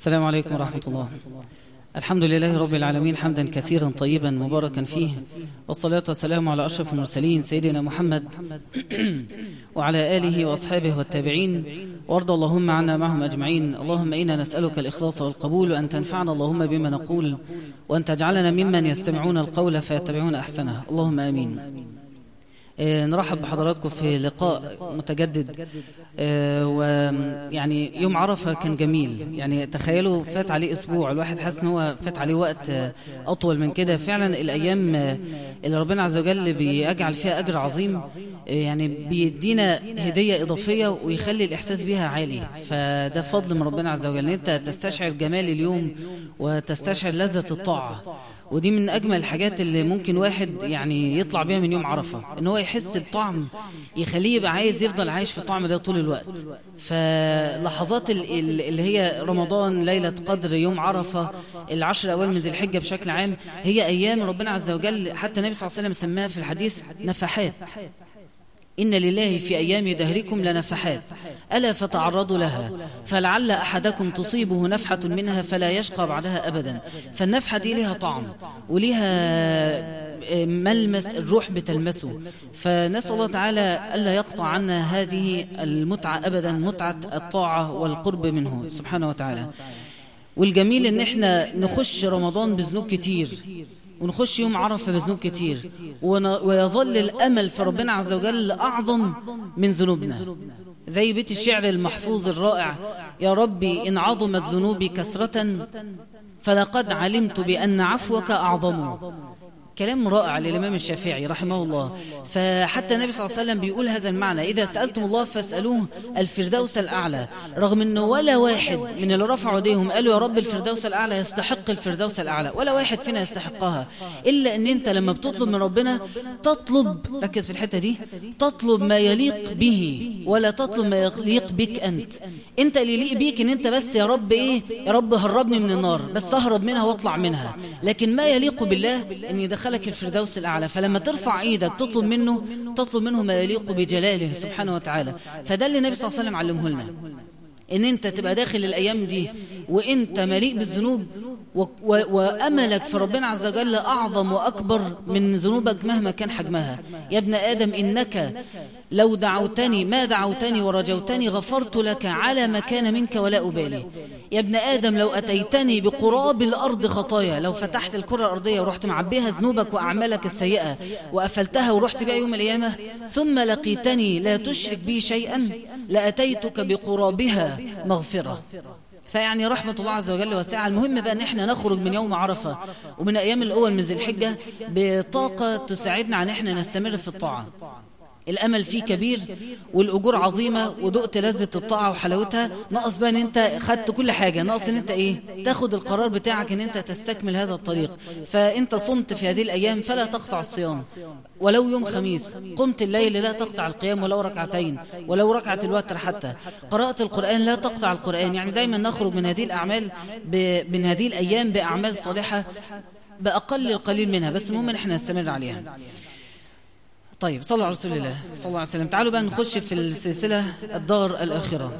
السلام عليكم ورحمة الله الحمد لله رب العالمين حمدا كثيرا طيبا مباركا فيه والصلاة والسلام على أشرف المرسلين سيدنا محمد وعلى آله وأصحابه والتابعين وارض اللهم عنا معهم أجمعين اللهم إنا نسألك الإخلاص والقبول وأن تنفعنا اللهم بما نقول وأن تجعلنا ممن يستمعون القول فيتبعون أحسنه اللهم آمين آه، نرحب بحضراتكم في لقاء متجدد آه، ويعني يوم عرفة كان جميل يعني تخيلوا فات عليه أسبوع الواحد حاسس إن هو فات عليه وقت أطول من كده فعلا الأيام اللي ربنا عز وجل بيجعل فيها أجر عظيم آه، يعني بيدينا هدية إضافية ويخلي الإحساس بيها عالي فده فضل من ربنا عز وجل أنت تستشعر جمال اليوم وتستشعر لذة الطاعة ودي من اجمل الحاجات اللي ممكن واحد يعني يطلع بيها من يوم عرفه ان هو يحس بطعم يخليه يبقى عايز يفضل عايش في الطعم ده طول الوقت فلحظات اللي هي رمضان ليله قدر يوم عرفه العشر الاول من ذي الحجه بشكل عام هي ايام ربنا عز وجل حتى النبي صلى الله عليه وسلم سماها في الحديث نفحات إن لله في أيام دهركم لنفحات ألا فتعرضوا لها فلعل أحدكم تصيبه نفحة منها فلا يشقى بعدها أبدا فالنفحة دي لها طعم ولها آه، ملمس الروح بتلمسه فنسأل الله تعالى ألا يقطع عنا هذه المتعة أبدا متعة الطاعة والقرب منه سبحانه وتعالى والجميل ان احنا نخش رمضان بذنوب كتير ونخش يوم عرفة بذنوب كتير ويظل الأمل في ربنا عز وجل أعظم من ذنوبنا زي بيت الشعر المحفوظ الرائع يا ربي إن عظمت ذنوبي كثرة فلقد علمت بأن عفوك أعظم كلام رائع للإمام الشافعي رحمه الله فحتى النبي صلى الله عليه وسلم بيقول هذا المعنى إذا سألتم الله فاسألوه الفردوس الأعلى رغم أنه ولا واحد من اللي رفعوا ايديهم قالوا يا رب الفردوس الأعلى يستحق الفردوس الأعلى ولا واحد فينا يستحقها إلا أن أنت لما بتطلب من ربنا تطلب ركز في الحتة دي تطلب ما يليق به ولا تطلب ما يليق بك أنت أنت اللي يليق بيك أن أنت بس يا رب إيه يا رب هربني من النار بس أهرب منها واطلع منها لكن ما يليق بالله أني دخل دخلك الفردوس الأعلى فلما ترفع إيدك تطلب منه تطلب منه ما يليق بجلاله سبحانه وتعالى فده اللي النبي صلى الله عليه وسلم علمه لنا ان انت تبقى داخل الايام دي وانت مليء بالذنوب واملك في ربنا عز وجل اعظم واكبر من ذنوبك مهما كان حجمها يا ابن ادم انك لو دعوتني ما دعوتني ورجوتني غفرت لك على ما كان منك ولا أبالي يا ابن آدم لو أتيتني بقراب الأرض خطايا لو فتحت الكرة الأرضية ورحت معبيها ذنوبك وأعمالك السيئة وأفلتها ورحت بها يوم القيامة ثم لقيتني لا تشرك بي شيئا لأتيتك بقرابها مغفرة فيعني رحمة الله عز وجل واسعة المهم بقى ان احنا نخرج من يوم عرفة ومن ايام الاول من ذي الحجة بطاقة تساعدنا على ان احنا نستمر في الطاعة الامل فيه كبير والاجور عظيمه ودقت لذه الطاعه وحلاوتها ناقص بقى ان انت خدت كل حاجه ناقص ان انت ايه تاخد القرار بتاعك ان انت تستكمل هذا الطريق فانت صمت في هذه الايام فلا تقطع الصيام ولو يوم خميس قمت الليل لا تقطع القيام ولو ركعتين ولو ركعه الوتر حتى قرات القران لا تقطع القران يعني دايما نخرج من هذه الاعمال من هذه الايام باعمال صالحه باقل القليل منها بس المهم احنا نستمر عليها طيب صلوا على رسول الله صلى الله عليه وسلم تعالوا بقى نخش في السلسلة الدار الآخرة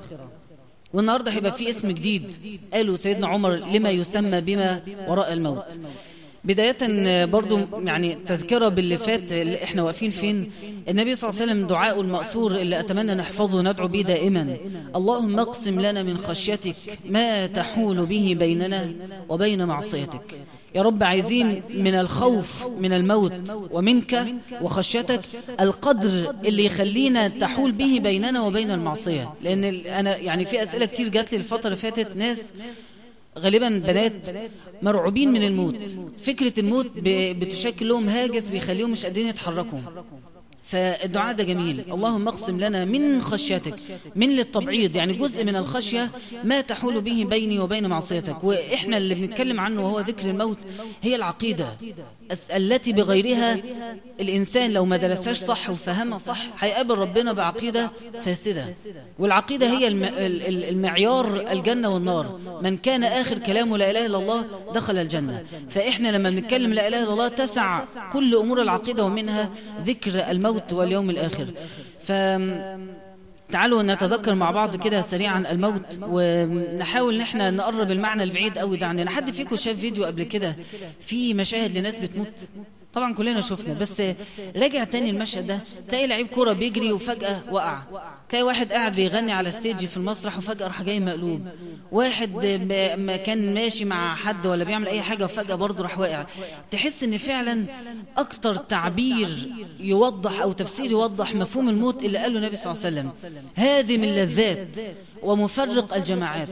والنهاردة هيبقى في اسم جديد قالوا سيدنا عمر لما يسمى بما وراء الموت بداية برضو يعني تذكرة باللي فات اللي احنا واقفين فين النبي صلى الله عليه وسلم دعاء المأثور اللي أتمنى نحفظه ندعو به دائما اللهم اقسم لنا من خشيتك ما تحول به بيننا وبين معصيتك يا رب عايزين من الخوف من الموت ومنك وخشيتك القدر اللي يخلينا تحول به بيننا وبين المعصية لأن أنا يعني في أسئلة كتير جات لي الفترة اللي فاتت ناس غالبا بنات مرعوبين من الموت فكرة الموت بتشكل لهم هاجس بيخليهم مش قادرين يتحركوا فالدعاء ده جميل اللهم اقسم لنا من خشيتك من للتبعيض يعني جزء من الخشية ما تحول به بيني وبين معصيتك وإحنا اللي بنتكلم عنه وهو ذكر الموت هي العقيدة التي بغيرها الإنسان لو ما درسهاش صح وفهمها صح هيقابل ربنا بعقيدة فاسدة والعقيدة هي المعيار الجنة والنار من كان آخر كلامه لا إله إلا الله دخل الجنة فإحنا لما بنتكلم لا إله إلا الله تسع كل أمور العقيدة ومنها ذكر الموت واليوم الآخر ف تعالوا نتذكر مع بعض كده سريعا الموت ونحاول ان احنا نقرب المعنى البعيد قوي ده عننا حد فيكم شاف فيديو قبل كده في مشاهد لناس بتموت طبعا كلنا شفنا بس راجع تاني المشهد ده تلاقي لعيب كوره بيجري وفجاه وقع تلاقي واحد قاعد بيغني على ستيج في المسرح وفجاه راح جاي مقلوب واحد ما كان ماشي مع حد ولا بيعمل اي حاجه وفجاه برضه راح واقع تحس ان فعلا اكتر تعبير يوضح او تفسير يوضح مفهوم الموت اللي قاله النبي صلى الله عليه وسلم هادم اللذات ومفرق الجماعات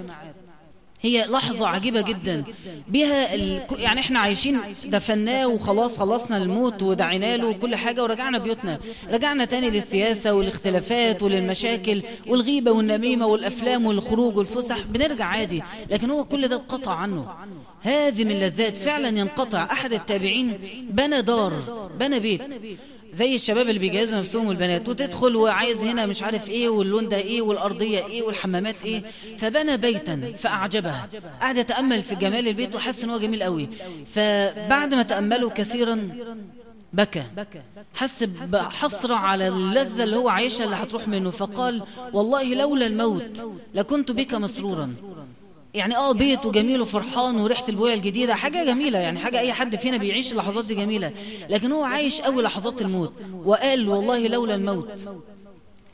هي لحظة عجيبة جدا بها ال... يعني احنا عايشين دفناه وخلاص خلصنا الموت ودعينا له وكل حاجة ورجعنا بيوتنا رجعنا تاني للسياسة والاختلافات وللمشاكل والغيبة والنميمة والأفلام والخروج والفسح بنرجع عادي لكن هو كل ده انقطع عنه هذه من اللذات فعلا ينقطع أحد التابعين بنى دار بنى بيت زي الشباب اللي بيجهزوا نفسهم والبنات وتدخل وعايز هنا مش عارف ايه واللون ده ايه والارضيه ايه والحمامات ايه فبنى بيتا فاعجبها قعد يتامل في جمال البيت وحس ان هو جميل قوي فبعد ما تامله كثيرا بكى حس بحسرة على اللذة اللي هو عايشها اللي هتروح منه فقال والله لولا الموت لكنت بك مسرورا يعني اه بيت وجميل وفرحان وريحه البويه الجديده حاجه جميله يعني حاجه اي حد فينا بيعيش اللحظات دي جميله لكن هو عايش قوي لحظات الموت وقال والله لولا الموت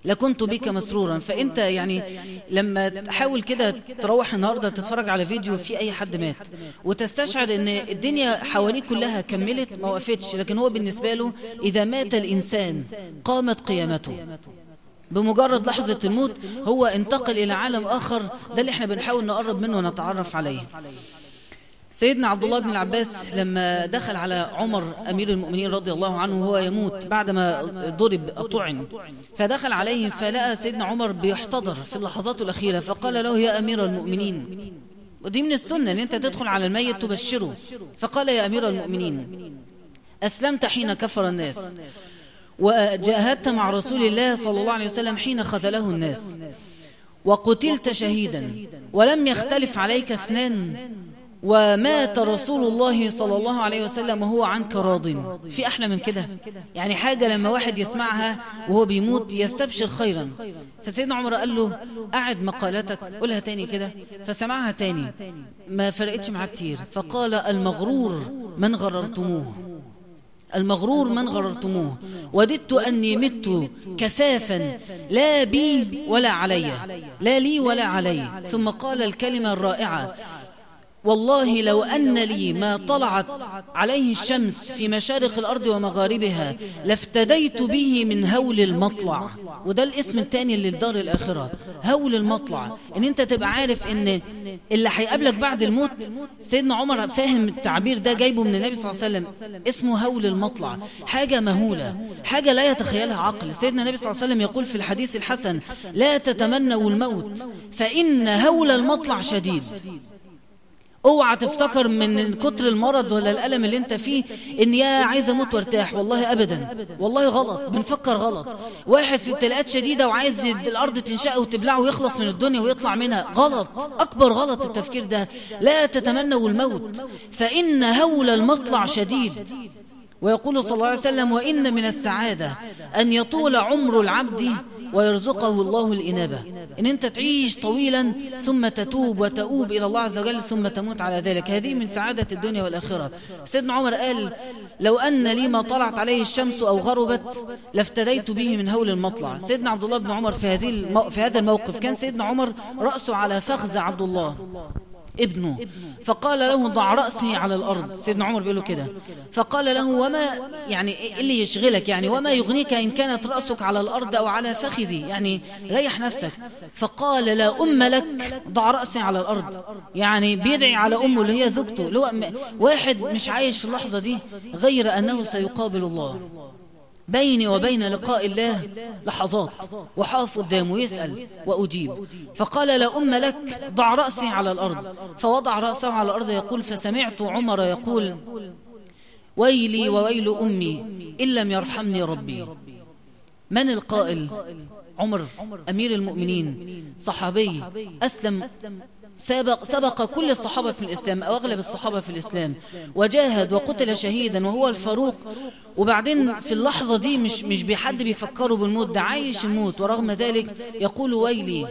لكنت بك مسرورا فانت يعني لما تحاول كده تروح النهارده تتفرج على فيديو في اي حد مات وتستشعر ان الدنيا حواليه كلها كملت ما وقفتش لكن هو بالنسبه له اذا مات الانسان قامت قيامته بمجرد لحظة الموت هو انتقل إلى عالم آخر ده اللي احنا بنحاول نقرب منه ونتعرف عليه سيدنا عبد الله بن العباس لما دخل على عمر أمير المؤمنين رضي الله عنه وهو يموت بعدما ضرب طعن فدخل عليه فلقى سيدنا عمر بيحتضر في اللحظات الأخيرة فقال له يا أمير المؤمنين ودي من السنة أن أنت تدخل على الميت تبشره فقال يا أمير المؤمنين أسلمت حين كفر الناس وجاهدت مع رسول الله صلى الله عليه وسلم حين خذله الناس وقتلت شهيدا ولم يختلف عليك اثنان ومات رسول الله صلى الله عليه وسلم وهو عنك راض في أحلى من كده يعني حاجة لما واحد يسمعها وهو بيموت يستبشر خيرا فسيدنا عمر قال له أعد مقالتك قولها تاني كده فسمعها تاني ما فرقتش معاه كتير فقال المغرور من غررتموه المغرور من غررتموه وددت أني مت كفافا لا بي ولا علي لا لي ولا علي ثم قال الكلمة الرائعة والله لو أن لي ما طلعت عليه الشمس في مشارق الأرض ومغاربها لافتديت به من هول المطلع وده الاسم الثاني للدار الآخرة هول المطلع ان انت تبقى عارف ان اللي هيقابلك بعد الموت سيدنا عمر فاهم التعبير ده جايبه من النبي صلى الله عليه وسلم اسمه هول المطلع حاجة مهولة حاجة لا يتخيلها عقل سيدنا النبي صلى الله عليه وسلم يقول في الحديث الحسن لا تتمنوا الموت فإن هول المطلع شديد اوعى تفتكر من كتر المرض ولا الألم اللي انت فيه ان يا عايز اموت وارتاح والله ابدا والله غلط بنفكر غلط واحد في ابتلاءات شديدة وعايز الارض تنشق وتبلعه ويخلص من الدنيا ويطلع منها غلط اكبر غلط التفكير ده لا تتمنوا الموت فان هول المطلع شديد ويقول صلى الله عليه وسلم وإن من السعادة أن يطول عمر العبد ويرزقه الله الإنابة إن أنت تعيش طويلا ثم تتوب وتؤوب إلى الله عز وجل ثم تموت على ذلك هذه من سعادة الدنيا والآخرة سيدنا عمر قال لو أن لي ما طلعت عليه الشمس أو غربت لافتديت به من هول المطلع سيدنا عبد الله بن عمر في, هذه في هذا الموقف كان سيدنا عمر رأسه على فخذ عبد الله ابنه فقال له ضع رأسي على الأرض سيدنا عمر بيقول له كده فقال له وما يعني ايه اللي يشغلك يعني وما يغنيك إن كانت رأسك على الأرض أو على فخذي يعني ريح نفسك فقال لا أم لك ضع رأسي على الأرض يعني بيدعي على أمه اللي هي زوجته اللي هو واحد مش عايش في اللحظة دي غير أنه سيقابل الله بيني وبين لقاء الله لحظات وحاف قدامه يسأل وأجيب فقال لا أم لك ضع رأسي على الأرض فوضع رأسه على الأرض يقول فسمعت عمر يقول ويلي وويل أمي إن لم يرحمني ربي من القائل عمر أمير المؤمنين صحابي أسلم سبق, سبق كل الصحابة في الإسلام أو أغلب الصحابة في الإسلام وجاهد وقتل شهيدا وهو الفاروق وبعدين في اللحظة دي مش, مش بحد بيفكره بالموت ده عايش الموت ورغم ذلك يقول ويلي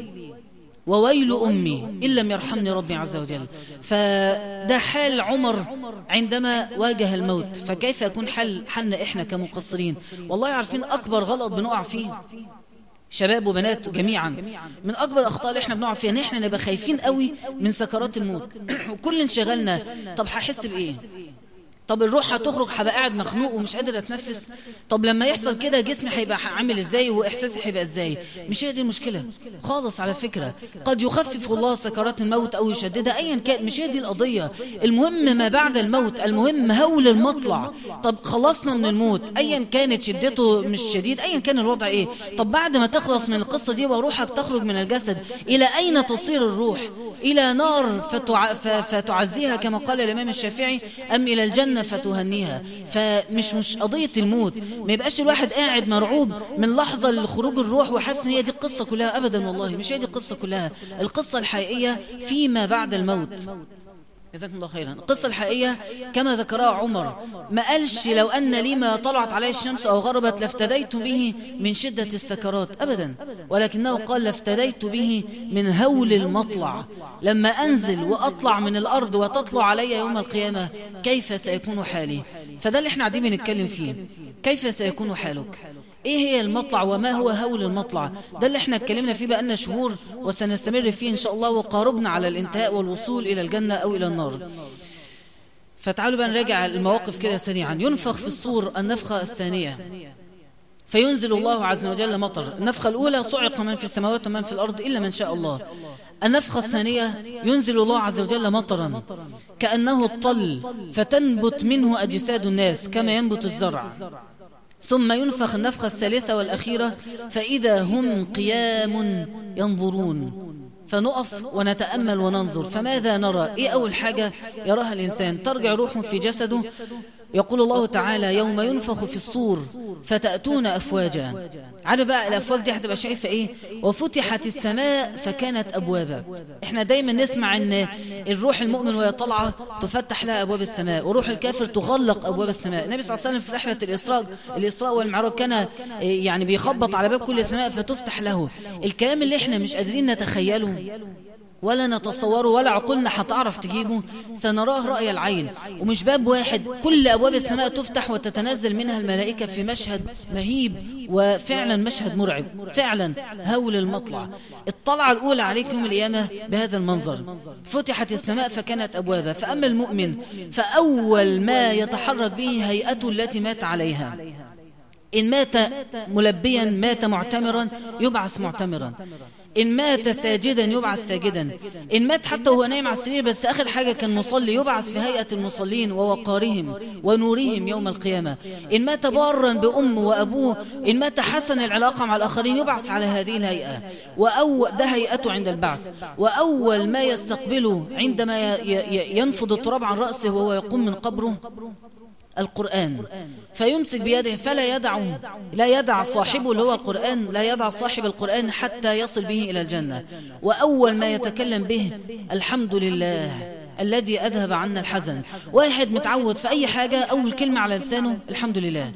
وويل أمي إن لم يرحمني ربي عز وجل فده حال عمر عندما واجه الموت فكيف يكون حال حالنا إحنا كمقصرين والله عارفين أكبر غلط بنقع فيه شباب وبنات جميعا من أكبر الأخطاء اللي احنا بنقع فيها ان احنا نبقى خايفين قوي من سكرات الموت وكل انشغالنا طب هحس بإيه طب الروح هتخرج هبقى قاعد مخنوق ومش قادر اتنفس طب لما يحصل كده جسمي هيبقى عامل ازاي واحساسي هيبقى ازاي مش هي دي المشكله خالص على فكره قد يخفف الله سكرات الموت او يشددها ايا كان مش هي دي القضيه المهم ما بعد الموت المهم هول المطلع طب خلصنا من الموت ايا كانت شدته مش شديد ايا كان الوضع ايه طب بعد ما تخلص من القصه دي وروحك تخرج من الجسد الى اين تصير الروح الى نار فتع... فتعزيها كما قال الامام الشافعي ام الى الجنه الجنة فتهنيها فمش مش قضية الموت ما يبقاش الواحد قاعد مرعوب من لحظة لخروج الروح وحاسس ان هي دي القصة كلها أبدا والله مش هي دي القصة كلها القصة الحقيقية فيما بعد الموت جزاكم الله خيرا القصة الحقيقية كما ذكرها عمر ما قالش لو أن لي ما طلعت عليه الشمس أو غربت لافتديت به من شدة السكرات أبدا ولكنه قال لافتديت به من هول المطلع لما أنزل وأطلع من الأرض وتطلع علي يوم القيامة كيف سيكون حالي فده اللي احنا قاعدين بنتكلم فيه كيف سيكون حالك ايه هي المطلع وما هو هول المطلع ده اللي احنا اتكلمنا فيه بقالنا شهور وسنستمر فيه ان شاء الله وقاربنا على الانتهاء والوصول الى الجنة او الى النار فتعالوا بقى نراجع المواقف كده سريعا ينفخ في الصور النفخة الثانية فينزل الله عز وجل مطر النفخة الأولى صعق من في السماوات ومن في الأرض إلا من شاء الله النفخة الثانية ينزل الله عز وجل مطرا كأنه الطل فتنبت منه أجساد الناس كما ينبت الزرع ثم ينفخ النفخة الثالثة والأخيرة فإذا هم قيام ينظرون فنقف ونتأمل وننظر فماذا نرى إيه أول حاجة يراها الإنسان ترجع روحه في جسده يقول الله تعالى يوم ينفخ في الصور فتأتون أفواجا على بقى الأفواج دي إيه؟ هتبقى شايفة إيه وفتحت السماء فكانت أبوابا إحنا دايما نسمع أن الروح المؤمن وهي طالعة تفتح لها أبواب السماء وروح الكافر تغلق أبواب السماء النبي صلى الله عليه وسلم في رحلة الإسراء الإسراء والمعراج كان إيه، يعني بيخبط على باب كل السماء فتفتح له الكلام اللي إحنا مش قادرين نتخيله ولا نتصوره ولا عقولنا هتعرف تجيبه سنراه رأي العين ومش باب واحد كل أبواب السماء تفتح وتتنزل منها الملائكة في مشهد مهيب وفعلا مشهد مرعب فعلا هول المطلع الطلعة الأولى عليك يوم القيامة بهذا المنظر فتحت السماء فكانت أبوابها فأما المؤمن فأول ما يتحرك به هيئته التي مات عليها إن مات ملبيا مات معتمرا يبعث معتمرا إن مات ساجدا يبعث ساجدا إن مات حتى وهو نايم على السرير بس آخر حاجة كان مصلي يبعث في هيئة المصلين ووقارهم ونورهم يوم القيامة إن مات بارا بأمه وأبوه إن مات حسن العلاقة مع الآخرين يبعث على هذه الهيئة وأول ده هيئته عند البعث وأول ما يستقبله عندما ينفض التراب عن رأسه وهو يقوم من قبره القرآن فيمسك بيده فلا يدع لا يدع صاحبه اللي هو القرآن لا يدع صاحب القرآن حتى يصل به إلى الجنة وأول ما يتكلم به الحمد لله الذي أذهب عنا الحزن واحد متعود في أي حاجة أول كلمة على لسانه الحمد لله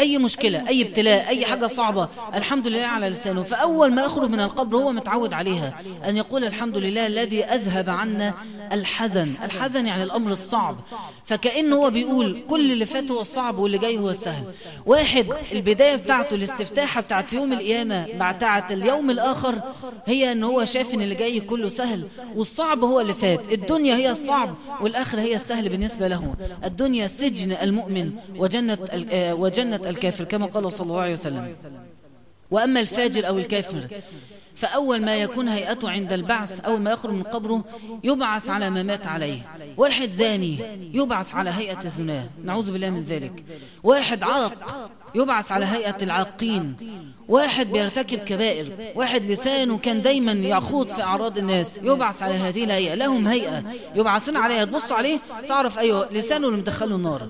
أي مشكلة أي ابتلاء أي حاجة صعبة الحمد لله على لسانه فأول ما يخرج من القبر هو متعود عليها أن يقول الحمد لله الذي أذهب عنا الحزن الحزن يعني الأمر الصعب فكأنه هو بيقول كل اللي فات هو الصعب واللي جاي هو السهل واحد البداية بتاعته الاستفتاحة بتاعت يوم القيامة بتاعت اليوم الآخر هي أن هو شاف إن اللي جاي كله سهل والصعب هو اللي فات الدنيا هي الصعب والآخرة هي السهل بالنسبة له الدنيا سجن المؤمن وجنة, آه، وجنة الكافر كما قال صلى الله عليه وسلم وأما الفاجر أو الكافر فأول ما يكون هيئته عند البعث أول ما يخرج من قبره يبعث على ما مات عليه واحد زاني يبعث على هيئة الزنا نعوذ بالله من ذلك واحد عاق يبعث على هيئة العاقين واحد بيرتكب كبائر واحد لسانه كان دايما يخوض في أعراض الناس يبعث على هذه الهيئة لهم هيئة يبعثون عليها تبص عليه تعرف أيوة لسانه اللي مدخله النار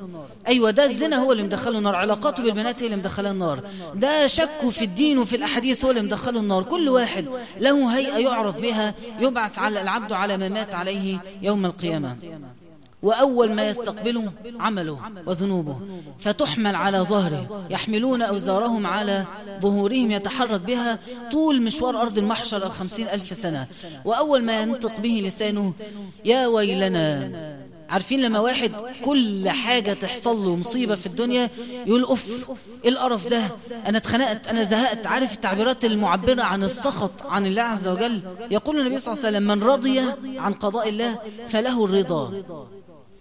أيوة ده الزنا هو اللي مدخله النار علاقاته بالبنات هي اللي مدخلها النار ده شكه في الدين وفي الأحاديث هو اللي مدخله النار كل واحد له هيئة يعرف بها يبعث على العبد على ما مات عليه يوم القيامة وأول ما يستقبله عمله وذنوبه فتحمل على ظهره يحملون أوزارهم على ظهورهم يتحرك بها طول مشوار أرض المحشر الخمسين ألف سنة وأول ما ينطق به لسانه يا ويلنا عارفين لما واحد كل حاجة تحصل له مصيبة في الدنيا يقول أف إيه القرف ده أنا اتخنقت أنا زهقت عارف التعبيرات المعبرة عن السخط عن الله عز وجل يقول النبي صلى الله عليه وسلم من رضي عن قضاء الله فله الرضا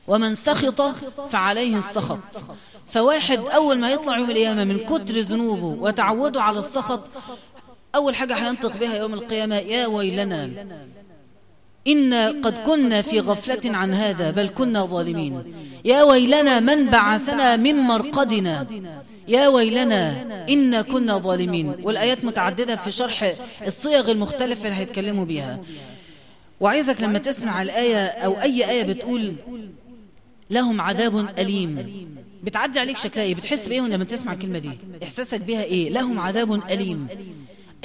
ومن سخط فعليه السخط فواحد أول ما يطلع يوم القيامة من كتر ذنوبه وتعوده على السخط أول حاجة هينطق بها يوم القيامة يا ويلنا إنا قد كنا في غفلة عن هذا بل كنا ظالمين يا ويلنا من بعثنا من مرقدنا يا ويلنا إنا كنا ظالمين والآيات متعددة في شرح الصيغ المختلفة اللي هيتكلموا بها وعايزك لما تسمع الآية أو أي آية بتقول لهم عذاب أليم بتعدي عليك شكلها إيه بتحس بإيه لما تسمع الكلمة دي إحساسك بها إيه لهم عذاب أليم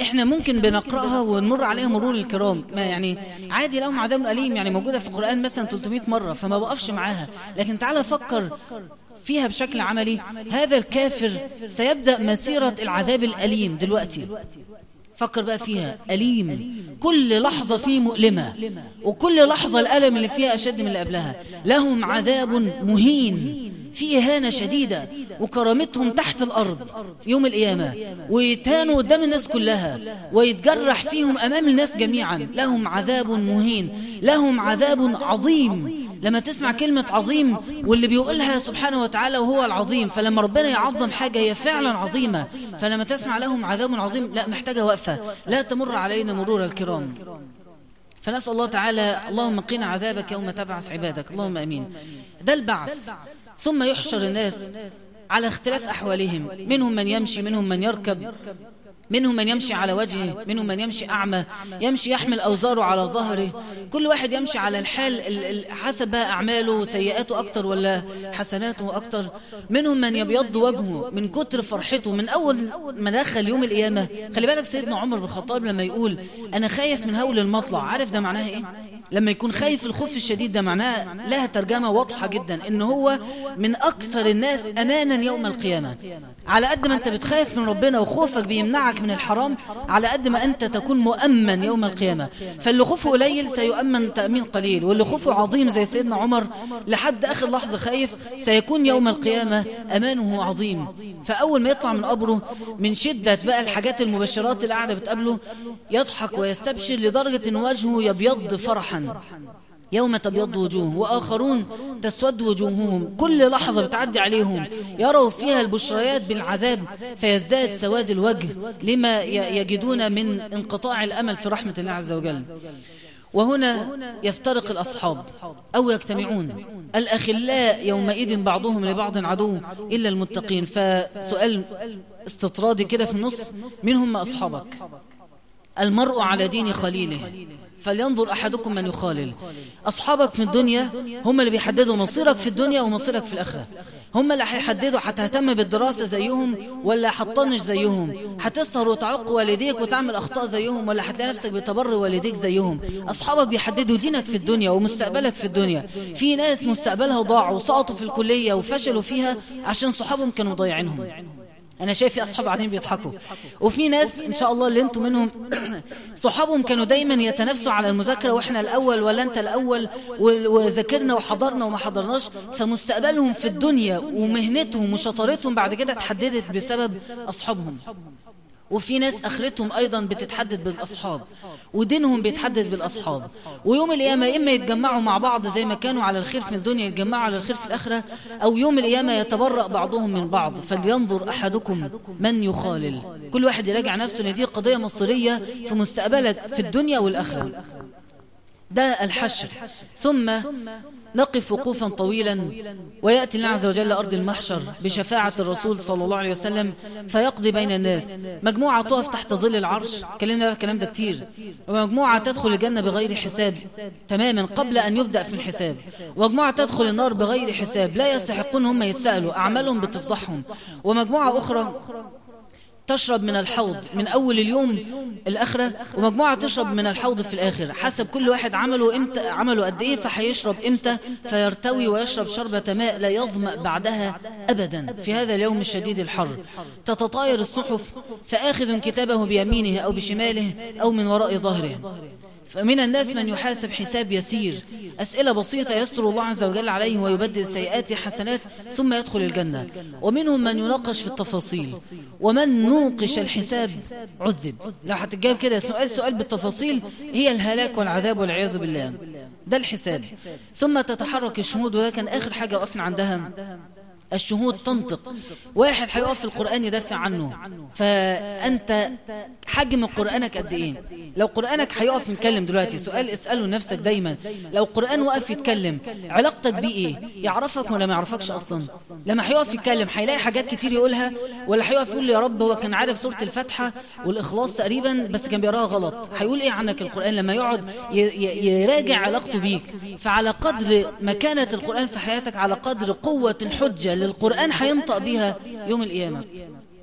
احنا ممكن بنقراها ونمر عليها مرور الكرام ما يعني عادي لهم عذاب أليم يعني موجودة في القرآن مثلا 300 مرة فما بقفش معاها لكن تعالى فكر فيها بشكل عملي هذا الكافر سيبدأ مسيرة العذاب الأليم دلوقتي فكر بقى فيها أليم كل لحظة فيه مؤلمة وكل لحظة الألم اللي فيها أشد من اللي قبلها لهم عذاب مهين في إهانة شديدة وكرامتهم تحت الأرض في يوم القيامة ويتهانوا قدام الناس كلها ويتجرح فيهم أمام الناس جميعا لهم عذاب مهين لهم عذاب عظيم لما تسمع كلمة عظيم واللي بيقولها سبحانه وتعالى وهو العظيم فلما ربنا يعظم حاجة هي فعلا عظيمة فلما تسمع لهم عذاب عظيم لا محتاجة وقفة لا تمر علينا مرور الكرام فنسأل الله تعالى اللهم قنا عذابك يوم تبعث عبادك اللهم أمين ده البعث ثم يحشر الناس على اختلاف أحوالهم منهم من يمشي منهم من يركب منهم من يمشي على وجهه منهم من يمشي أعمى يمشي يحمل أوزاره على ظهره كل واحد يمشي على الحال حسب أعماله سيئاته أكتر ولا حسناته أكتر منهم من يبيض وجهه من كتر فرحته من أول ما دخل يوم القيامة خلي بالك سيدنا عمر بن الخطاب لما يقول أنا خايف من هول المطلع عارف ده معناه إيه لما يكون خايف الخوف الشديد ده معناه لها ترجمة واضحة جدا ان هو من اكثر الناس امانا يوم القيامة على قد ما انت بتخاف من ربنا وخوفك بيمنعك من الحرام على قد ما انت تكون مؤمن يوم القيامة فاللي خوفه قليل سيؤمن تأمين قليل واللي خوفه عظيم زي سيدنا عمر لحد اخر لحظة خايف سيكون يوم القيامة امانه عظيم فاول ما يطلع من قبره من شدة بقى الحاجات المبشرات اللي قاعدة بتقابله يضحك ويستبشر لدرجة ان وجهه يبيض فرحا فرحا يوم تبيض وجوه وآخرون تسود وجوههم كل لحظة بتعدي عليهم يروا فيها البشريات بالعذاب فيزداد سواد الوجه لما يجدون من انقطاع الأمل في رحمة الله عز وجل وهنا يفترق الأصحاب أو يجتمعون الأخلاء يومئذ بعضهم لبعض عدو إلا المتقين فسؤال استطرادي كده في النص من هم أصحابك المرء على دين خليله فلينظر أحدكم من يخالل أصحابك في الدنيا هم اللي بيحددوا مصيرك في الدنيا ومصيرك في الآخرة هم اللي هيحددوا هتهتم بالدراسة زيهم ولا هتطنش زيهم هتسهر وتعق والديك وتعمل أخطاء زيهم ولا هتلاقي نفسك بتبر والديك زيهم أصحابك بيحددوا دينك في الدنيا ومستقبلك في الدنيا في ناس مستقبلها ضاع وسقطوا في الكلية وفشلوا فيها عشان صحابهم كانوا ضايعينهم انا شايف في اصحاب قاعدين بيضحكوا وفي ناس ان شاء الله اللي انتم منهم صحابهم كانوا دايما يتنافسوا على المذاكره واحنا الاول ولا انت الاول وذاكرنا وحضرنا وما حضرناش فمستقبلهم في الدنيا ومهنتهم وشطارتهم بعد كده اتحددت بسبب اصحابهم وفي ناس اخرتهم ايضا بتتحدد بالاصحاب ودينهم بيتحدد بالاصحاب ويوم القيامه اما يتجمعوا مع بعض زي ما كانوا على الخير في الدنيا يتجمعوا على الخير في الاخره او يوم القيامه يتبرأ بعضهم من بعض فلينظر احدكم من يخالل كل واحد يراجع نفسه ان دي قضيه مصيريه في مستقبلك في الدنيا والاخره داء الحشر ثم نقف وقوفا طويلا ويأتي الله عز وجل أرض المحشر بشفاعة الرسول صلى الله عليه وسلم فيقضي بين الناس مجموعة تقف تحت ظل العرش كلمنا الكلام ده كتير ومجموعة تدخل الجنة بغير حساب تماما قبل أن يبدأ في الحساب ومجموعة تدخل النار بغير حساب لا يستحقون هم يتسألوا أعمالهم بتفضحهم ومجموعة أخرى تشرب من الحوض من أول اليوم الآخرة ومجموعة تشرب من الحوض في الآخرة حسب كل واحد عمله إمتى عمله قد إيه فهيشرب إمتى فيرتوي ويشرب شربة ماء لا يظمأ بعدها أبدا في هذا اليوم الشديد الحر تتطاير الصحف فآخذ كتابه بيمينه أو بشماله أو من وراء ظهره فمن الناس من يحاسب حساب يسير أسئلة بسيطة يستر الله عز وجل عليه ويبدل سيئات حسنات ثم يدخل الجنة ومنهم من يناقش في التفاصيل ومن نوقش الحساب عذب لو هتجاوب كده سؤال سؤال بالتفاصيل هي الهلاك والعذاب والعياذ بالله ده الحساب ثم تتحرك الشهود وده كان آخر حاجة وقفنا عندها الشهود تنطق واحد هيقف في القرآن يدافع عنه فأنت حجم قرآنك قد إيه لو قرآنك هيقف يتكلم دلوقتي سؤال اسأله لنفسك دايما لو قرآن وقف يتكلم علاقتك بيه إيه يعرفك ولا ما يعرفكش أصلا لما هيقف يتكلم هيلاقي حاجات كتير يقولها ولا هيقف يقول يا رب هو كان عارف سورة الفاتحة والإخلاص تقريبا بس كان بيقراها غلط هيقول إيه عنك القرآن لما يقعد يراجع علاقته بيك فعلى قدر مكانة القرآن في حياتك على قدر قوة الحجة القرآن هينطق بها يوم القيامة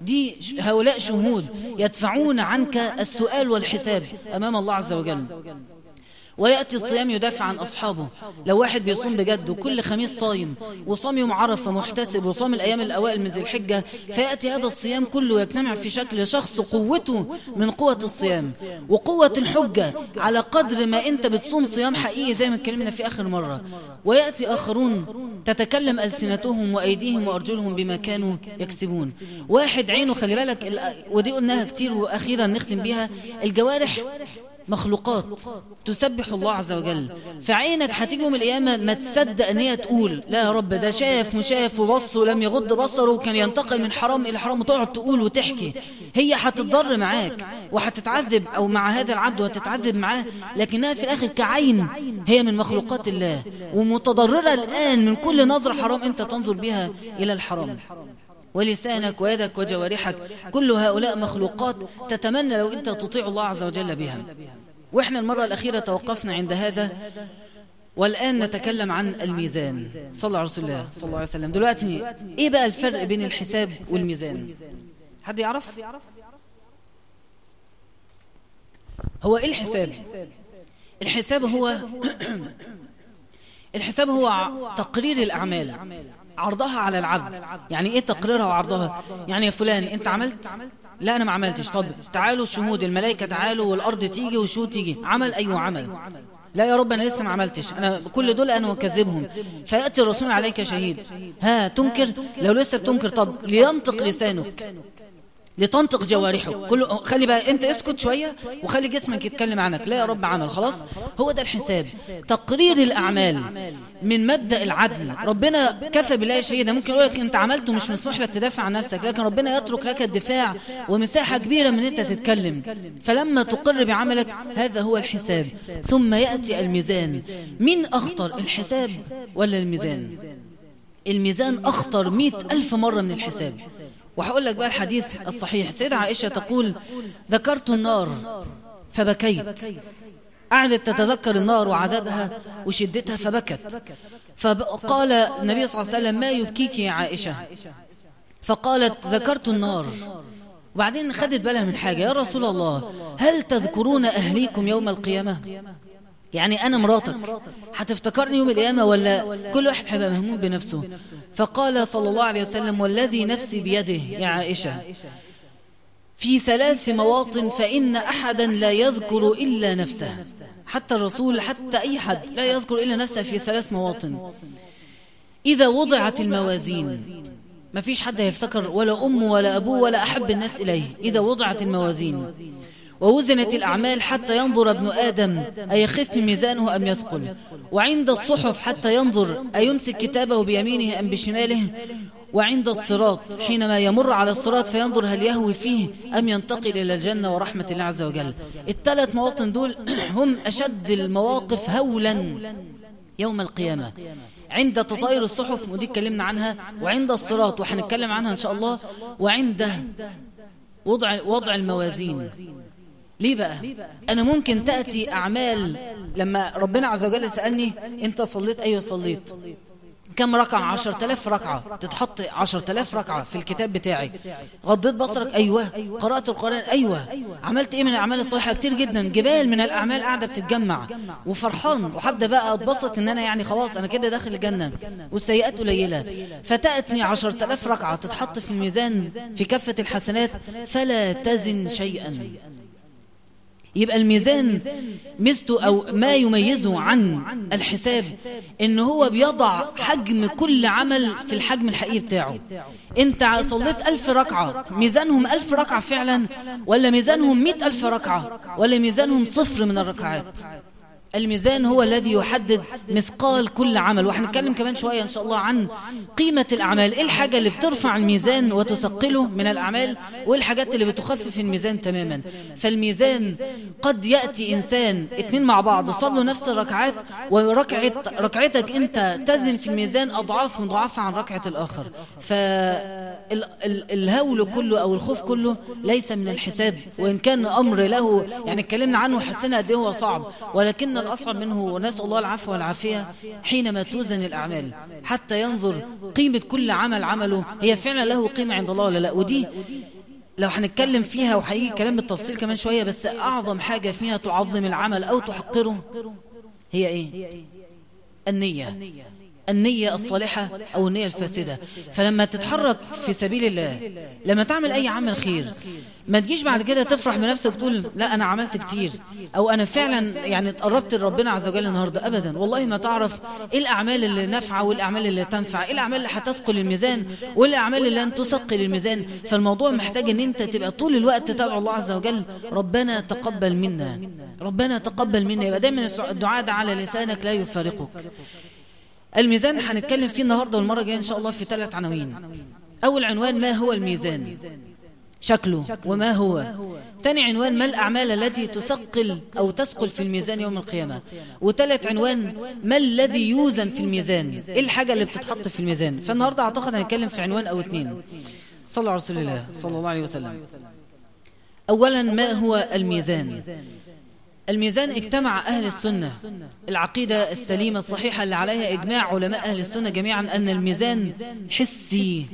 دي هؤلاء شهود يدفعون عنك السؤال والحساب أمام الله عز وجل ويأتي الصيام يدافع عن أصحابه لو واحد بيصوم بجد وكل خميس صايم وصام يوم عرفة محتسب وصام الأيام الأوائل من ذي الحجة فيأتي هذا الصيام كله يجتمع في شكل شخص قوته من قوة الصيام وقوة الحجة على قدر ما أنت بتصوم صيام حقيقي زي ما اتكلمنا في آخر مرة ويأتي آخرون تتكلم ألسنتهم وأيديهم وأرجلهم بما كانوا يكسبون واحد عينه خلي بالك ودي قلناها كتير وأخيرا نختم بيها الجوارح مخلوقات تسبح الله عز وجل فعينك هتيجي يوم القيامة ما تصدق ان هي تقول لا يا رب ده شاف مشاف وبص ولم يغض بصره كان ينتقل من حرام الى حرام وتقعد تقول وتحكي هي هتتضر معاك وهتتعذب او مع هذا العبد وهتتعذب معاه لكنها في الاخر كعين هي من مخلوقات الله ومتضررة الان من كل نظرة حرام انت تنظر بها الى الحرام ولسانك ويدك وجوارحك كل هؤلاء مخلوقات تتمنى لو أنت تطيع الله عز وجل بها وإحنا المرة الأخيرة توقفنا عند هذا والآن نتكلم عن الميزان صلى على رسول الله صلى الله عليه وسلم دلوقتي إيه بقى الفرق بين الحساب والميزان حد يعرف هو إيه الحساب الحساب هو الحساب هو تقرير الأعمال عرضها على العبد يعني ايه, يعني إيه تقريرها وعرضها يعني يا يعني فلان انت عملت لا انا ما عملتش طب تعالوا الشهود الملائكه تعالوا والارض تيجي والشهود تيجي عمل اي أيوة أيوة عمل لا يا رب أنا لسه ما عملتش أنا كل دول أنا مكذبهم فيأتي الرسول عليك شهيد ها تنكر لو لسه بتنكر طب لينطق لسانك لتنطق جوارحه كل خلي بقى انت اسكت شويه وخلي جسمك يتكلم عنك لا يا رب عمل خلاص هو ده الحساب تقرير الاعمال من مبدا العدل ربنا كفى بالله ده ممكن يقول لك انت عملته مش مسموح لك تدافع عن نفسك لكن ربنا يترك لك الدفاع ومساحه كبيره من انت تتكلم فلما تقر بعملك هذا هو الحساب ثم ياتي الميزان مين اخطر الحساب ولا الميزان الميزان أخطر مئة ألف مرة من الحساب وهقول لك بقى الحديث الصحيح سيدة عائشة تقول ذكرت النار فبكيت قعدت تتذكر النار وعذابها وشدتها فبكت فقال النبي صلى الله عليه وسلم ما يبكيك يا عائشة فقالت ذكرت النار وبعدين خدت بالها من حاجة يا رسول الله هل تذكرون أهليكم يوم القيامة يعني, يعني أنا مراتك هتفتكرني يوم القيامة ولا كل واحد هيبقى مهموم بنفسه فقال صلى الله عليه وسلم والذي نفسي بيده يا عائشة في ثلاث مواطن فإن أحدا لا يذكر إلا نفسه حتى الرسول حتى أي حد لا يذكر إلا نفسه في ثلاث مواطن إذا وضعت الموازين ما فيش حد هيفتكر ولا أم ولا أبوه ولا أحب الناس إليه إذا وضعت الموازين ووزنت الأعمال حتى ينظر ابن آدم أيخف ميزانه أم يثقل وعند الصحف حتى ينظر أيمسك كتابه بيمينه أم بشماله وعند الصراط حينما يمر على الصراط فينظر هل يهوي فيه أم ينتقل إلى الجنة ورحمة الله عز وجل الثلاث مواطن دول هم أشد المواقف هولا يوم القيامة عند تطاير الصحف ودي اتكلمنا عنها وعند الصراط وهنتكلم عنها إن شاء الله وعند وضع وضع الموازين ليه بقى أنا ممكن تأتي أعمال لما ربنا عز وجل سألني أنت صليت أيوة صليت كم ركعة عشر تلاف ركعة تتحط عشر تلاف ركعة في الكتاب بتاعي غضيت بصرك أيوة قرأت القرآن أيوة عملت إيه من الأعمال الصالحة كتير جدا جبال من الأعمال قاعدة بتتجمع وفرحان وحبدا بقى أتبسط إن أنا يعني خلاص أنا كده داخل الجنة والسيئات قليلة فتأتي عشر تلاف ركعة تتحط في الميزان في كفة الحسنات فلا تزن شيئا يبقى الميزان ميزته أو ما يميزه عن الحساب إن هو بيضع حجم كل عمل في الحجم الحقيقي بتاعه أنت صليت ألف ركعة ميزانهم ألف ركعة فعلا ولا ميزانهم مئة ألف ركعة ولا ميزانهم صفر من الركعات الميزان هو الذي يحدد مثقال كل عمل وهنتكلم كمان شوية إن شاء الله عن قيمة الأعمال إيه الحاجة اللي بترفع الميزان وتثقله من الأعمال وإيه الحاجات اللي بتخفف الميزان تماما فالميزان قد يأتي إنسان اتنين مع بعض صلوا نفس الركعات وركعة ركعتك أنت تزن في الميزان أضعاف مضاعفة عن ركعة الآخر فالهول كله أو الخوف كله ليس من الحساب وإن كان أمر له يعني اتكلمنا عنه حسنا قد إيه هو صعب ولكن أصعب منه ونسأل الله العفو والعافية حينما توزن الأعمال حتى ينظر قيمة كل عمل عمله هي فعلا له قيمة عند الله ولا لا ودي لو هنتكلم فيها وهيجي كلام بالتفصيل كمان شوية بس أعظم حاجة فيها تعظم العمل أو تحقره هي إيه؟ النية النية الصالحة أو النية الفاسدة فلما تتحرك في سبيل الله لما تعمل أي عمل خير ما تجيش بعد كده تفرح بنفسك وتقول لا أنا عملت كتير أو أنا فعلا يعني اتقربت لربنا عز وجل النهاردة أبدا والله ما تعرف إيه الأعمال اللي نافعة والأعمال اللي تنفع إيه الأعمال اللي هتثقل الميزان والأعمال اللي لن تثقل الميزان فالموضوع محتاج أن أنت تبقى طول الوقت تدعو الله عز وجل ربنا تقبل منا ربنا تقبل منا يبقى دايما الدعاء ده على لسانك لا يفارقك الميزان هنتكلم فيه النهاردة والمرة الجاية إن شاء الله في ثلاث عناوين أول عنوان ما هو الميزان شكله وما هو ثاني عنوان ما الأعمال التي تثقل أو تثقل في الميزان يوم القيامة وثالث عنوان ما الذي يوزن في الميزان إيه الحاجة اللي بتتحط في الميزان فالنهاردة أعتقد هنتكلم في عنوان أو اتنين صلى على رسول الله صلى الله عليه وسلم أولا ما هو الميزان الميزان اجتمع أهل السنة العقيدة السليمة الصحيحة اللي عليها إجماع علماء أهل السنة جميعا أن الميزان حسي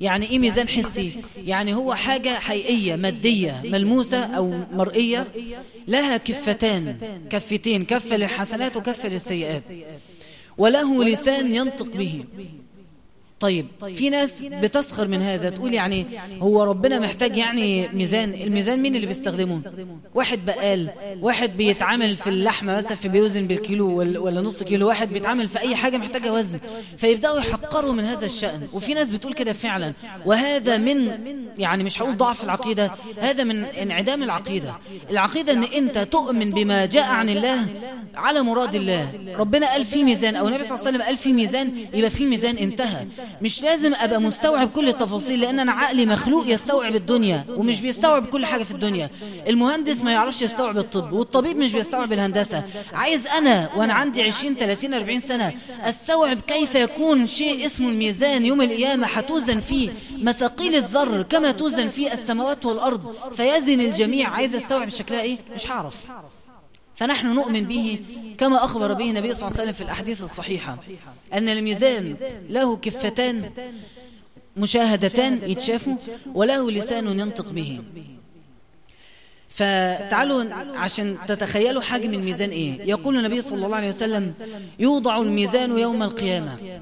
يعني إيه ميزان حسي؟ يعني هو حاجة حقيقية مادية ملموسة أو مرئية لها كفتان كفتين كفة للحسنات وكفة للسيئات وله لسان ينطق به طيب في ناس بتسخر من هذا تقول يعني هو ربنا محتاج يعني ميزان الميزان مين اللي بيستخدمه واحد بقال واحد بيتعامل في اللحمة مثلا في بيوزن بالكيلو ولا نص كيلو واحد بيتعامل في أي حاجة محتاجة وزن فيبدأوا يحقروا من هذا الشأن وفي ناس بتقول كده فعلا وهذا من يعني مش هقول ضعف العقيدة هذا من انعدام العقيدة العقيدة ان انت تؤمن بما جاء عن الله على مراد الله ربنا قال في ميزان او النبي صلى الله عليه وسلم قال في ميزان يبقى في ميزان انتهى مش لازم ابقى مستوعب كل التفاصيل لان انا عقلي مخلوق يستوعب الدنيا ومش بيستوعب كل حاجه في الدنيا المهندس ما يعرفش يستوعب الطب والطبيب مش بيستوعب الهندسه عايز انا وانا عندي 20 30 40 سنه استوعب كيف يكون شيء اسمه الميزان يوم القيامه هتوزن فيه مثاقيل الذر كما توزن فيه السماوات والارض فيزن الجميع عايز استوعب شكلها ايه مش هعرف فنحن نؤمن به كما أخبر به النبي صلى الله عليه وسلم في الأحاديث الصحيحة أن الميزان له كفتان مشاهدتان يتشافوا وله لسان ينطق به فتعالوا عشان تتخيلوا حجم الميزان إيه يقول النبي صلى الله عليه وسلم يوضع الميزان يوم القيامة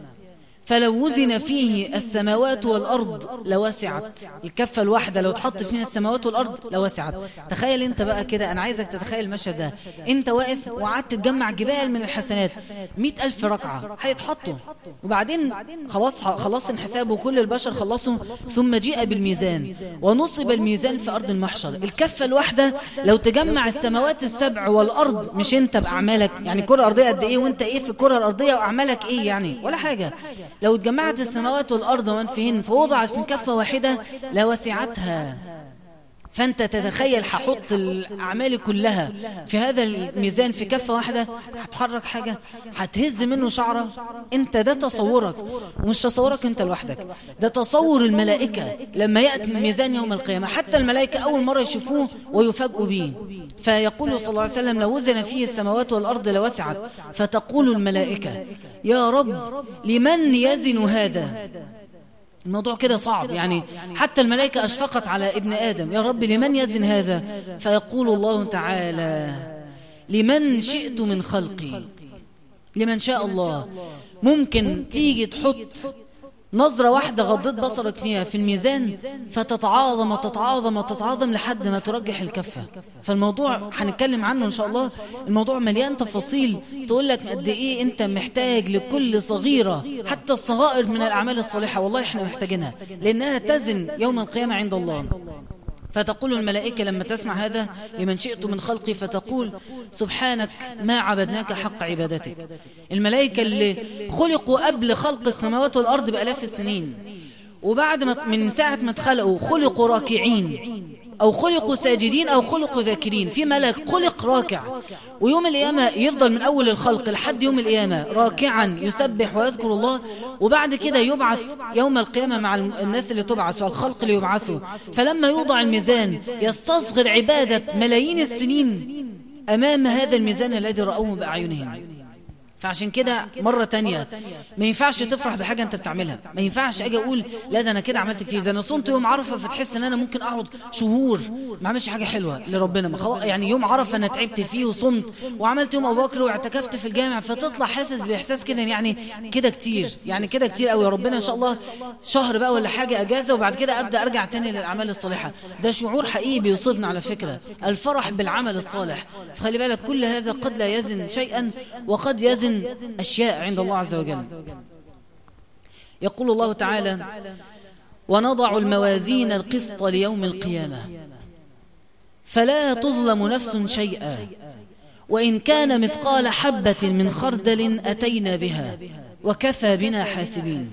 فلو وزن فيه السماوات والأرض لوسعت الكفة الواحدة لو تحط فيها السماوات والأرض لوسعت تخيل انت بقى كده أنا عايزك تتخيل المشهد ده انت واقف وقعدت تجمع جبال من الحسنات مئة ألف ركعة هيتحطوا وبعدين خلاص خلاص حسابه وكل البشر خلصوا ثم جيء بالميزان ونصب الميزان في أرض المحشر الكفة الواحدة لو تجمع السماوات السبع والأرض مش انت بأعمالك يعني الكرة الأرضية قد ايه وانت ايه في الكرة الأرضية وأعمالك ايه يعني ولا حاجة لو اتجمعت السماوات والأرض ومن فيهن فوضعت في كفة واحدة لوسعتها فأنت تتخيل هحط الأعمال كلها في هذا الميزان في كفة واحدة هتحرك حاجة هتهز منه شعرة أنت ده تصورك ومش تصورك أنت لوحدك ده تصور الملائكة لما يأتي الميزان يوم القيامة حتى الملائكة أول مرة يشوفوه ويفاجئوا به فيقول صلى الله عليه وسلم لو وزن فيه السماوات والأرض لوسعت فتقول الملائكة يا رب لمن يزن هذا الموضوع كده يعني صعب يعني حتى الملائكة أشفقت على ابن آدم يا رب لمن يزن هذا فيقول الله تعالى لمن شئت من خلقي لمن شاء الله ممكن تيجي تحط نظرة واحدة غضت بصرك فيها في الميزان فتتعاظم وتتعاظم وتتعاظم لحد ما ترجح الكفة فالموضوع هنتكلم عنه إن شاء الله الموضوع مليان تفاصيل تقول لك قد إيه أنت محتاج لكل صغيرة حتى الصغائر من الأعمال الصالحة والله إحنا محتاجينها لأنها تزن يوم القيامة عند الله فتقول الملائكة لما تسمع هذا لمن شئت من خلقي فتقول سبحانك ما عبدناك حق عبادتك الملائكة اللي خلقوا قبل خلق السماوات والأرض بألاف السنين وبعد ما من ساعة ما اتخلقوا خلقوا راكعين أو خلقوا ساجدين أو خلقوا ذاكرين في ملك خلق راكع ويوم القيامة يفضل من أول الخلق لحد يوم القيامة راكعا يسبح ويذكر الله وبعد كده يبعث يوم القيامة مع الناس اللي تبعث والخلق اللي يبعثوا فلما يوضع الميزان يستصغر عبادة ملايين السنين أمام هذا الميزان الذي رأوه بأعينهم فعشان كده مرة تانية ما ينفعش تفرح بحاجة انت بتعملها ما ينفعش اجي اقول لا ده انا كده عملت كتير ده انا صمت يوم عرفة فتحس ان انا ممكن اقعد شهور ما اعملش حاجة حلوة لربنا ما خلاص يعني يوم عرفة انا تعبت فيه وصمت وعملت يوم ابو بكر واعتكفت في الجامع فتطلع حاسس باحساس كده يعني كده كتير يعني كده كتير قوي يا ربنا ان شاء الله شهر بقى ولا حاجة اجازة وبعد كده ابدا ارجع تاني للاعمال الصالحة ده شعور حقيقي بيصدنا على فكرة الفرح بالعمل الصالح فخلي بالك كل هذا قد لا يزن شيئا وقد يزن يزن أشياء عند الله عز وجل يقول الله تعالى ونضع الموازين القسط ليوم القيامة فلا تظلم نفس شيئا وإن كان مثقال حبة من خردل أتينا بها وكفى بنا حاسبين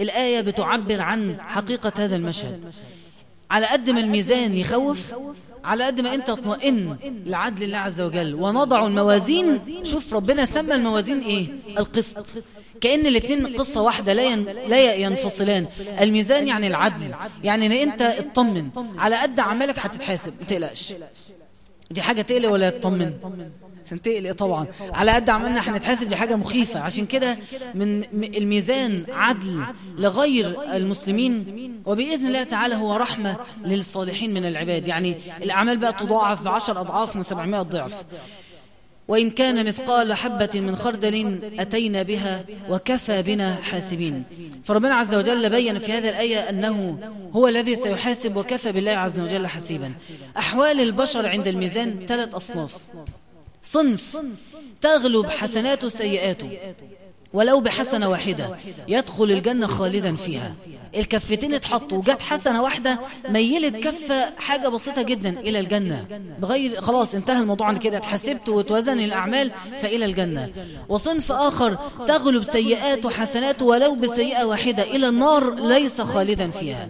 الآية بتعبر عن حقيقة هذا المشهد على قد ما الميزان يخوف على قد ما انت اطمئن لعدل الله عز وجل ونضع الموازين شوف ربنا سمى الموازين ايه القسط كأن الاثنين قصة واحدة لا لا ينفصلان الميزان يعني العدل يعني ان انت اطمن على قد عملك هتتحاسب ما تقلقش دي حاجة تقلق ولا تطمن إيه, ايه طبعا على قد عملنا هنتحاسب دي حاجة مخيفة عشان كده من الميزان عدل لغير المسلمين وبإذن الله تعالى هو رحمة للصالحين من العباد يعني, يعني الأعمال بقى تضاعف ب 10 أضعاف من 700 ضعف وإن كان مثقال حبة من خردل أتينا بها وكفى بنا حاسبين فربنا عز وجل بين في هذه الآية أنه هو الذي سيحاسب وكفى بالله عز وجل حسيبا أحوال البشر عند الميزان ثلاث أصناف صنف تغلب حسناته سيئاته ولو بحسنة واحدة يدخل الجنة خالدا فيها الكفتين اتحطوا وجت حسنة واحدة ميلت كفة حاجة بسيطة جدا إلى الجنة بغير خلاص انتهى الموضوع عن كده اتحسبت وتوزن الأعمال فإلى الجنة وصنف آخر تغلب سيئات وحسنات ولو بسيئة واحدة إلى النار ليس خالدا فيها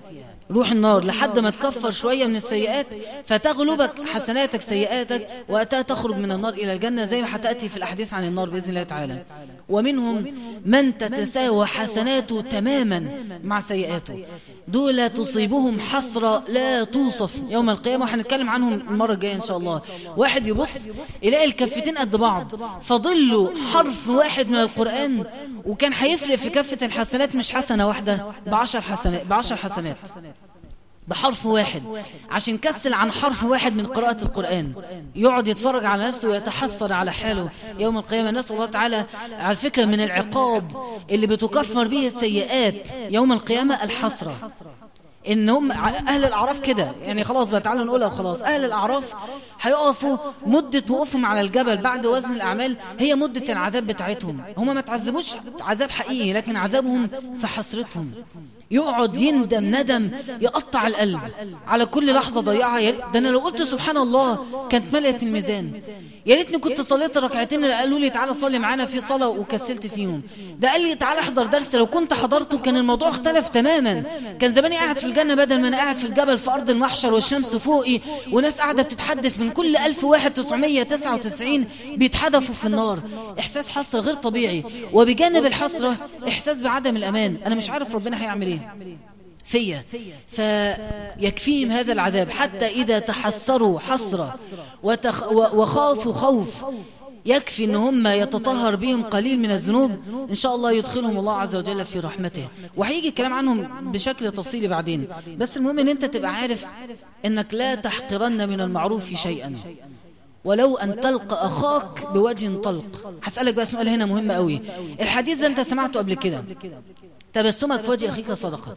روح النار لحد ما تكفر شوية من السيئات فتغلبك حسناتك سيئاتك وقتها تخرج من النار إلى الجنة زي ما هتأتي في الأحاديث عن النار بإذن الله تعالى ومنهم من تتساوى حسناته تماما مع سيئاته دول تصيبهم حسرة لا توصف يوم القيامة وهنتكلم عنهم المرة الجاية إن شاء الله واحد يبص يلاقي الكفتين قد بعض فضلوا حرف واحد من القرآن وكان هيفرق في كفة الحسنات مش حسنة واحدة بعشر حسنات, بعشر حسنات بحرف واحد عشان كسل عن حرف واحد من قراءة القرآن يقعد يتفرج على نفسه ويتحسر على حاله يوم القيامة نسأل الله تعالى على فكرة من العقاب اللي بتكفر به السيئات يوم القيامة الحسرة ان هم اهل الاعراف كده يعني خلاص بقى تعالوا نقولها وخلاص اهل الاعراف هيقفوا مده وقوفهم على الجبل بعد وزن الاعمال هي مده العذاب بتاعتهم هم ما تعذبوش عذاب حقيقي لكن عذابهم في حسرتهم يقعد يندم ندم يقطع القلب على كل لحظة ضيعها ده أنا لو قلت سبحان الله كانت ملأت الميزان يا ريتني كنت صليت الركعتين اللي قالوا لي تعالى صلي معانا في صلاه وكسلت فيهم ده قال لي تعالى احضر درس لو كنت حضرته كان الموضوع اختلف تماما كان زماني قاعد في الجنه بدل ما انا قاعد في الجبل في ارض المحشر والشمس فوقي وناس قاعده بتتحدف من كل 1999 بيتحدفوا في النار احساس حسره غير طبيعي وبجانب الحسره احساس بعدم الامان انا مش عارف ربنا هيعمل ايه فيا فيكفيهم هذا العذاب حتى إذا تحسروا حسرة وخافوا خوف يكفي ان هم يتطهر بهم قليل من الذنوب ان شاء الله يدخلهم الله عز وجل في رحمته وهيجي الكلام عنهم بشكل تفصيلي بعدين بس المهم ان انت تبقى عارف انك لا تحقرن من المعروف شيئا ولو أن تلقى أخاك بوجه طلق هسألك بقى سؤال هنا مهم قوي الحديث ده أنت سمعته قبل كده تبسمك في وجه أخيك صدقة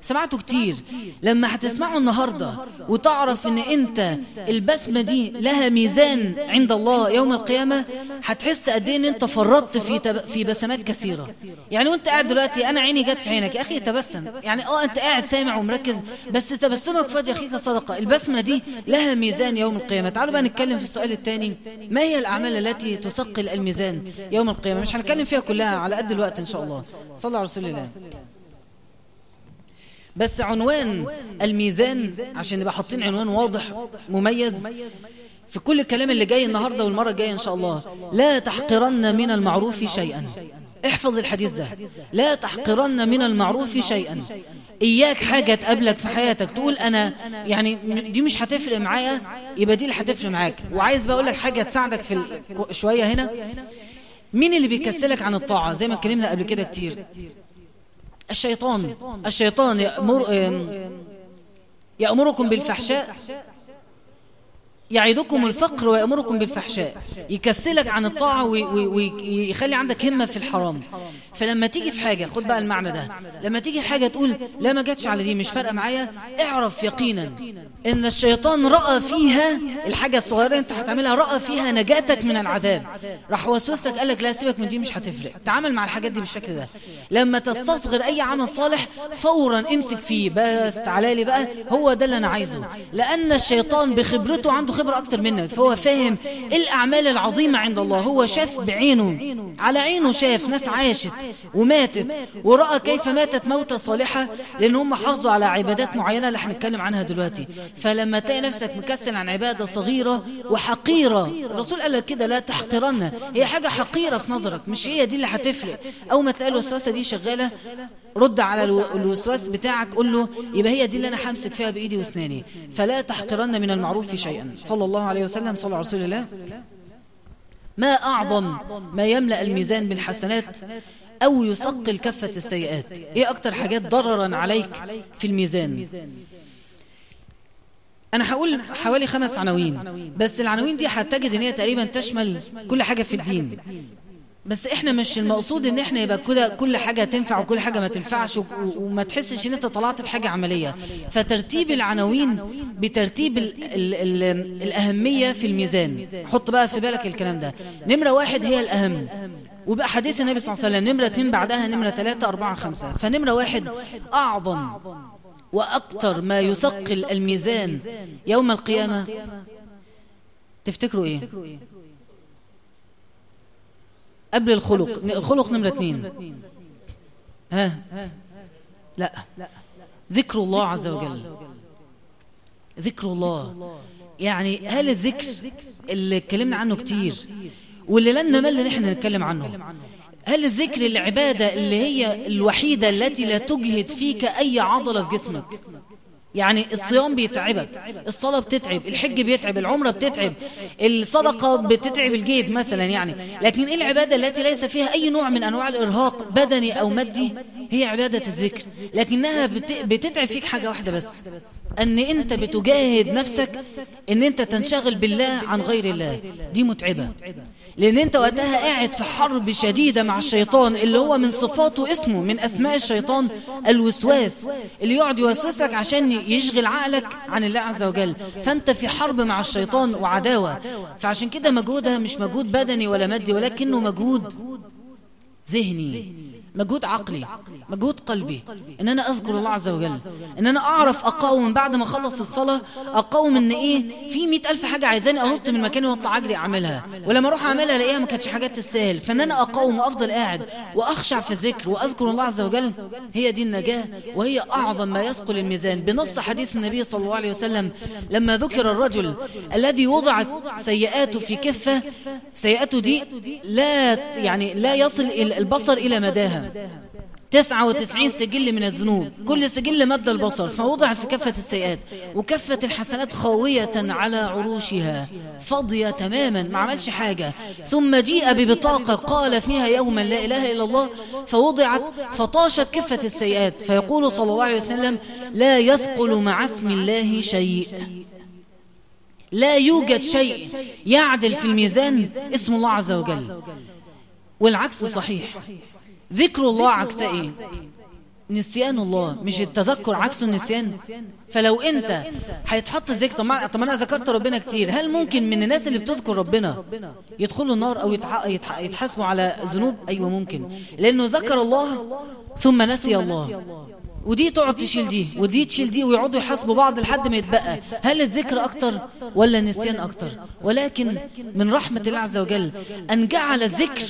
سمعته كتير لما هتسمعه النهاردة وتعرف ان انت البسمة دي لها ميزان عند الله يوم القيامة هتحس قد ايه ان إيه انت فرطت في تب... في بسمات كثيرة يعني وانت قاعد دلوقتي انا عيني جت في عينك يا اخي تبسم يعني اه انت قاعد سامع ومركز بس تبسمك في وجه اخيك صدقة البسمة دي لها ميزان يوم القيامة تعالوا بقى نتكلم في السؤال الثاني ما هي الاعمال التي تثقل الميزان يوم القيامة مش هنتكلم فيها كلها على قد الوقت ان شاء الله صلى على رسول الله بس عنوان الميزان عشان نبقى حاطين عنوان واضح مميز في كل الكلام اللي جاي النهاردة والمرة الجاية إن شاء الله لا تحقرن من المعروف شيئا احفظ الحديث ده لا تحقرن من المعروف شيئا إياك حاجة تقابلك في حياتك تقول أنا يعني دي مش هتفرق معايا يبقى دي اللي هتفرق معاك وعايز بقول لك حاجة تساعدك في شوية هنا مين اللي بيكسلك عن الطاعة زي ما اتكلمنا قبل كده كتير الشيطان الشيطان يأمر يأمركم بالفحشاء يعيدكم الفقر ويأمركم بالفحشاء يكسلك عن الطاعة ويخلي عندك همة في الحرام فلما تيجي في حاجة خد بقى المعنى ده لما تيجي في حاجة تقول لا ما جاتش على دي مش فارقة معايا اعرف يقينا ان الشيطان رأى فيها الحاجة الصغيرة انت هتعملها رأى فيها نجاتك من العذاب راح وسوسك قال لك لا سيبك من دي مش هتفرق تعامل مع الحاجات دي بالشكل ده لما تستصغر اي عمل صالح فورا امسك فيه بس تعالى لي بقى هو ده اللي انا عايزه لان الشيطان بخبرته عنده خبرة أكتر منك فهو فاهم الأعمال العظيمة عند الله هو شاف بعينه على عينه شاف ناس عاشت وماتت ورأى كيف ماتت موتة صالحة لأن هم حافظوا على عبادات معينة اللي هنتكلم عنها دلوقتي فلما تلاقي نفسك مكسل عن عبادة صغيرة وحقيرة الرسول قال لك كده لا تحقرن هي حاجة حقيرة في نظرك مش هي دي اللي هتفرق أو ما تلاقي الوسوسة دي شغالة رد على الوسواس بتاعك قل له يبقى هي دي اللي أنا همسك فيها بإيدي واسناني فلا تحقرن من المعروف شيئا صلى الله عليه وسلم صلى الله رسول الله ما أعظم ما يملأ الميزان بالحسنات أو يثقل كفة السيئات إيه أكتر إيه حاجات ضررا عليك في الميزان أنا هقول حوالي خمس عناوين بس العناوين دي هتجد إن هي تقريبا تشمل كل حاجة في الدين بس احنا مش المقصود ان احنا يبقى كده كل حاجه تنفع وكل حاجه ما تنفعش وما تحسش ان انت طلعت بحاجه عمليه فترتيب العناوين بترتيب الـ الـ الـ الاهميه في الميزان حط بقى في بالك الكلام ده نمره واحد هي الاهم وبقى حديث النبي صلى الله عليه وسلم نمره اثنين بعدها نمره ثلاثه اربعه خمسه فنمره واحد اعظم واكثر ما يثقل الميزان يوم القيامه تفتكروا ايه قبل الخلق الخلق نمرة اثنين ها لا ذكر الله عز وجل ذكر الله يعني, يعني هل الذكر اللي اتكلمنا عنه كتير واللي لن نمل ان احنا نتكلم عنه هل الذكر العبادة اللي هي الوحيدة التي لا تجهد فيك أي عضلة في جسمك يعني, يعني الصيام بيتعبك الصلاة بتتعب الحج بيتعب العمرة بتتعب الصدقة بتتعب الجيب مثلا يعني, يعني. لكن ايه العبادة التي ليس فيها اي نوع من انواع الارهاق بدني او مادي هي عبادة الذكر لكنها بتتعب فيك حاجة واحدة بس ان انت بتجاهد نفسك ان انت تنشغل بالله عن غير الله دي متعبة لأن أنت وقتها قاعد في حرب شديدة مع الشيطان اللي هو من صفاته اسمه من أسماء الشيطان الوسواس اللي يقعد يوسوسك عشان يشغل عقلك عن الله عز وجل فأنت في حرب مع الشيطان وعداوة فعشان كده مجهودها مش مجهود بدني ولا مادي ولكنه مجهود ذهني مجهود عقلي مجهود قلبي ان انا اذكر الله عز وجل ان انا اعرف اقاوم بعد ما اخلص الصلاة اقاوم ان ايه في مئة الف حاجة عايزاني انط من مكاني واطلع اجري اعملها ولما اروح اعملها الاقيها ما كانتش حاجات تستاهل فان انا اقاوم وافضل قاعد واخشع في الذكر واذكر الله عز وجل هي دي النجاة وهي اعظم ما يثقل الميزان بنص حديث النبي صلى الله عليه وسلم لما ذكر الرجل الذي وضعت سيئاته في كفة سيئاته دي لا يعني لا يصل البصر الى مداها تسعة وتسعين سجل من الذنوب كل سجل مد البصر فوضع في كفة السيئات وكفة الحسنات خاوية على عروشها فاضية تماما ما عملش حاجة ثم جيء ببطاقة قال فيها يوما لا إله إلا الله فوضعت فطاشت كفة السيئات فيقول صلى الله عليه وسلم لا يثقل مع اسم الله شيء لا يوجد شيء يعدل في الميزان اسم الله عز وجل والعكس صحيح ذكر الله إيه؟ عكس ايه نسيان الله مش التذكر عكسه النسيان فلو انت هيتحط ذكر طب انا ذكرت ربنا كتير هل ممكن من الناس اللي بتذكر ربنا يدخلوا النار او يتحاسبوا على ذنوب ايوه ممكن لانه ذكر الله ثم نسي الله ودي تقعد تشيل دي ودي تشيل دي ويقعدوا يحاسبوا بعض لحد ما يتبقى هل الذكر أكتر ولا النسيان أكتر ولكن من رحمة الله عز وجل أن جعل الذكر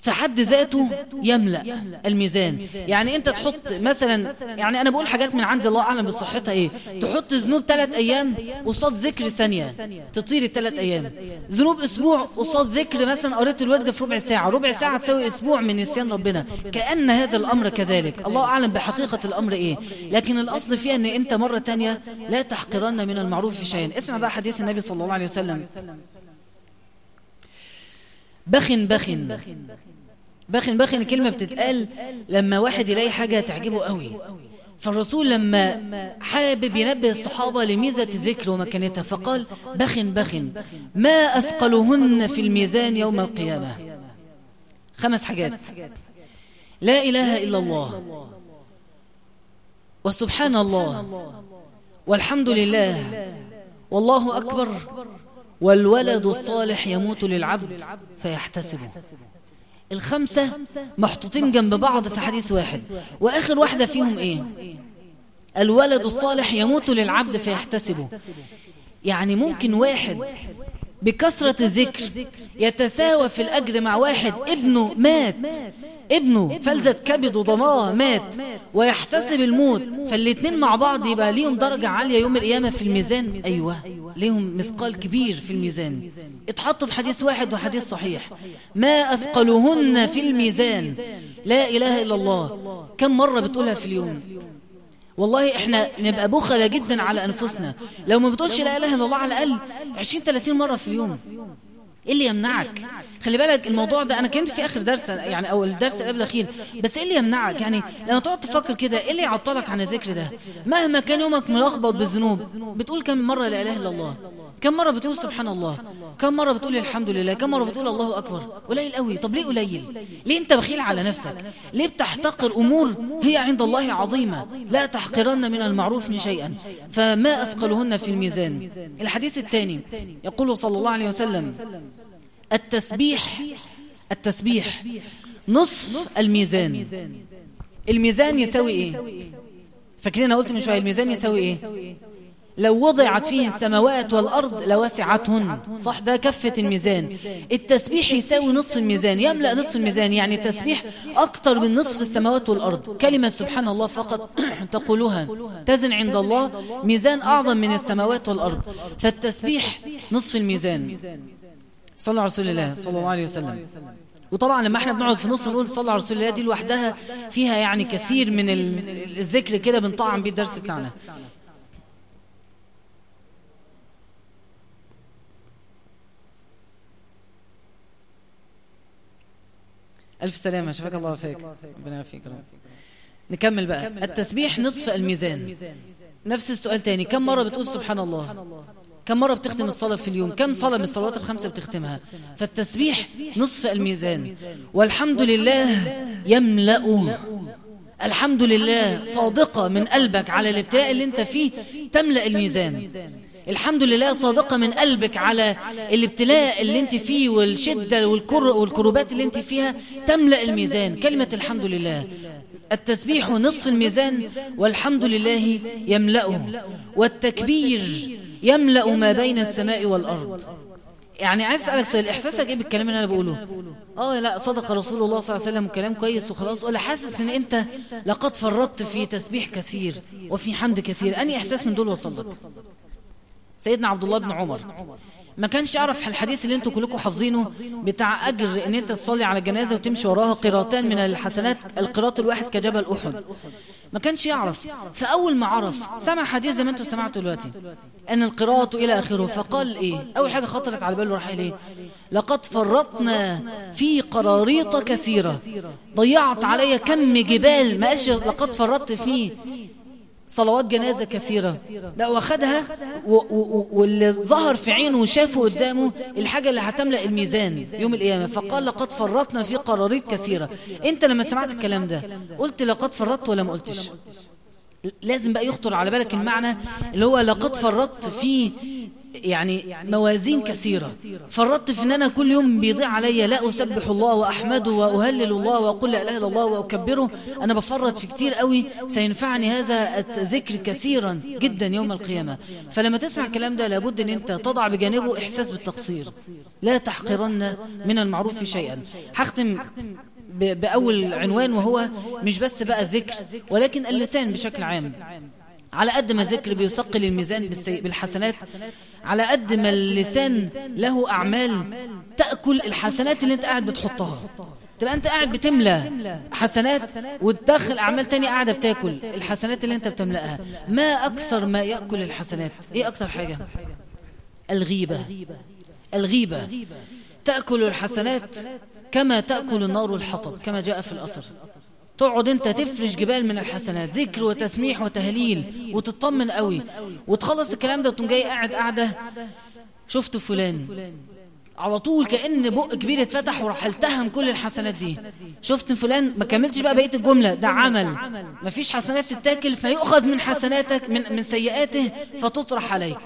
في حد ذاته يملأ الميزان يعني انت يعني تحط مثلا يعني انا بقول حاجات من عند الله اعلم بصحتها ايه تحط ذنوب ثلاث ايام قصاد ذكر ثانية تطير الثلاث ايام ذنوب اسبوع قصاد ذكر مثلا قريت الورد في ربع ساعة ربع ساعة تساوي اسبوع من نسيان ربنا كأن هذا الامر كذلك الله اعلم بحقيقة الامر ايه لكن الاصل فيها ان انت مرة ثانيه لا تحقرن من المعروف شيئا اسمع بقى حديث النبي صلى الله عليه وسلم بخن بخن بخن بخن كلمة بتتقال لما واحد يلاقي حاجة تعجبه قوي فالرسول لما حابب ينبه الصحابة لميزة الذكر ومكانتها فقال بخن بخن ما أثقلهن في الميزان يوم القيامة خمس حاجات لا إله إلا الله وسبحان الله والحمد لله والله أكبر والولد الصالح يموت للعبد فيحتسبه الخمسة محطوطين جنب بعض في حديث واحد وآخر واحدة فيهم إيه الولد الصالح يموت للعبد فيحتسبه يعني ممكن واحد بكثرة الذكر يتساوى في الأجر مع واحد ابنه مات ابنه فلذة كبد وضناه مات ويحتسب الموت فالاتنين مع بعض يبقى ليهم درجة عالية يوم القيامة في الميزان أيوة ليهم مثقال كبير في الميزان اتحطوا في حديث واحد وحديث صحيح ما أثقلهن في الميزان لا إله إلا الله كم مرة بتقولها في اليوم والله احنا نبقى بخلة جدا على أنفسنا لو ما بتقولش لا إله إلا الله على الأقل 20-30 مرة في اليوم إيه, ايه اللي يمنعك خلي بالك الموضوع ده انا كنت في اخر درس يعني او الدرس قبل الاخير بس ايه اللي يمنعك يعني لما تقعد تفكر كده ايه اللي يعطلك عن الذكر ده مهما كان يومك ملخبط بالذنوب بتقول كم مره لا اله الا الله كم مره بتقول سبحان الله كم مره بتقول الحمد لله كم مره بتقول الله اكبر قليل قوي طب ليه قليل ليه انت بخيل على نفسك ليه بتحتقر امور هي عند الله عظيمه لا تحقرن من المعروف من شيئا فما اثقلهن في الميزان الحديث الثاني يقول صلى الله عليه وسلم التسبيح التسبيح نصف الميزان الميزان يساوي ايه فاكرين انا قلت من شويه الميزان يساوي ايه لو وضعت فيه السماوات والأرض لوسعتهن صح ده كفة الميزان التسبيح يساوي نصف الميزان يملأ نصف الميزان يعني التسبيح أكتر من نصف السماوات والأرض كلمة سبحان الله فقط تقولها تزن عند الله ميزان أعظم من السماوات والأرض فالتسبيح نصف الميزان صلى على رسول الله صلى الله عليه وسلم وطبعا لما احنا بنقعد في نص نقول صلى على رسول الله دي لوحدها فيها يعني كثير من الذكر كده بنطعم بيه الدرس بتاعنا ألف سلامة شفاك الله فيك ربنا يعافيك نكمل بقى التسبيح نصف الميزان نفس السؤال تاني كم مرة بتقول سبحان الله كم مرة بتختم الصلاة في اليوم كم صلاة من الصلوات الخمسة بتختمها فالتسبيح نصف الميزان والحمد لله يملأه الحمد لله صادقة من قلبك على الابتلاء اللي انت فيه تملأ الميزان الحمد لله صادقة من قلبك على الابتلاء اللي انت فيه والشدة والكر والكروبات اللي انت فيها تملأ الميزان كلمة الحمد لله التسبيح نصف الميزان والحمد لله يملأه والتكبير يملأ ما بين السماء والأرض يعني عايز أسألك سؤال يعني إحساسك إيه بالكلام اللي أنا بقوله إيه آه لا صدق رسول الله صلى الله عليه وسلم كلام كويس وخلاص ولا حاسس إن أنت لقد فرطت في تسبيح كثير وفي حمد كثير أني إحساس من دول وصلك؟ سيدنا عبد الله بن عمر ما كانش يعرف الحديث اللي انتوا كلكم حافظينه بتاع اجر ان انت تصلي على جنازه وتمشي وراها قراتان من الحسنات القراط الواحد كجبل احد ما كانش يعرف فاول ما عرف سمع حديث زي ما انتوا سمعتوا دلوقتي ان القراط الى اخره فقال ايه اول حاجه خطرت على باله راح ايه لقد فرطنا في قراريط كثيره ضيعت عليا كم جبال ما قالش لقد فرطت فيه صلوات جنازة كثيرة لا واخدها واللي ظهر في عينه وشافه قدامه الحاجة اللي هتملأ الميزان يوم القيامة فقال لقد فرطنا في قراريط كثيرة انت لما سمعت الكلام ده قلت لقد فرطت ولا ما قلتش لازم بقى يخطر على بالك المعنى اللي هو لقد فرطت في يعني, يعني موازين كثيرة فرطت في أن أنا كل يوم بيضيع عليا لا أسبح الله وأحمده وأهلل الله وأقول لا إله إلا الله وأكبره أنا بفرط في كتير قوي سينفعني هذا الذكر كثيرا جدا يوم القيامة فلما تسمع الكلام ده لابد أن أنت تضع بجانبه إحساس بالتقصير لا تحقرن من المعروف شيئا حختم بأول عنوان وهو مش بس بقى الذكر ولكن اللسان بشكل عام على قد ما الذكر بيثقل الميزان بالحسنات على قد ما اللسان له أعمال تأكل الحسنات اللي انت قاعد بتحطها تبقى انت قاعد بتملى حسنات وتدخل أعمال تانية قاعدة بتاكل الحسنات اللي انت بتملأها ما أكثر ما يأكل الحسنات ايه أكثر حاجة الغيبة الغيبة تأكل الحسنات كما تأكل النار الحطب كما جاء في الأثر تقعد انت تفرش جبال من الحسنات ذكر وتسميح وتهليل وتطمن قوي وتخلص الكلام ده وتقوم جاي قاعد قاعدة شفت فلان على طول كأن بق كبير اتفتح وراح التهم كل الحسنات دي شفت فلان ما كملتش بقى بقية الجملة ده عمل ما فيش حسنات تتاكل فيؤخذ من حسناتك من, من سيئاته فتطرح عليك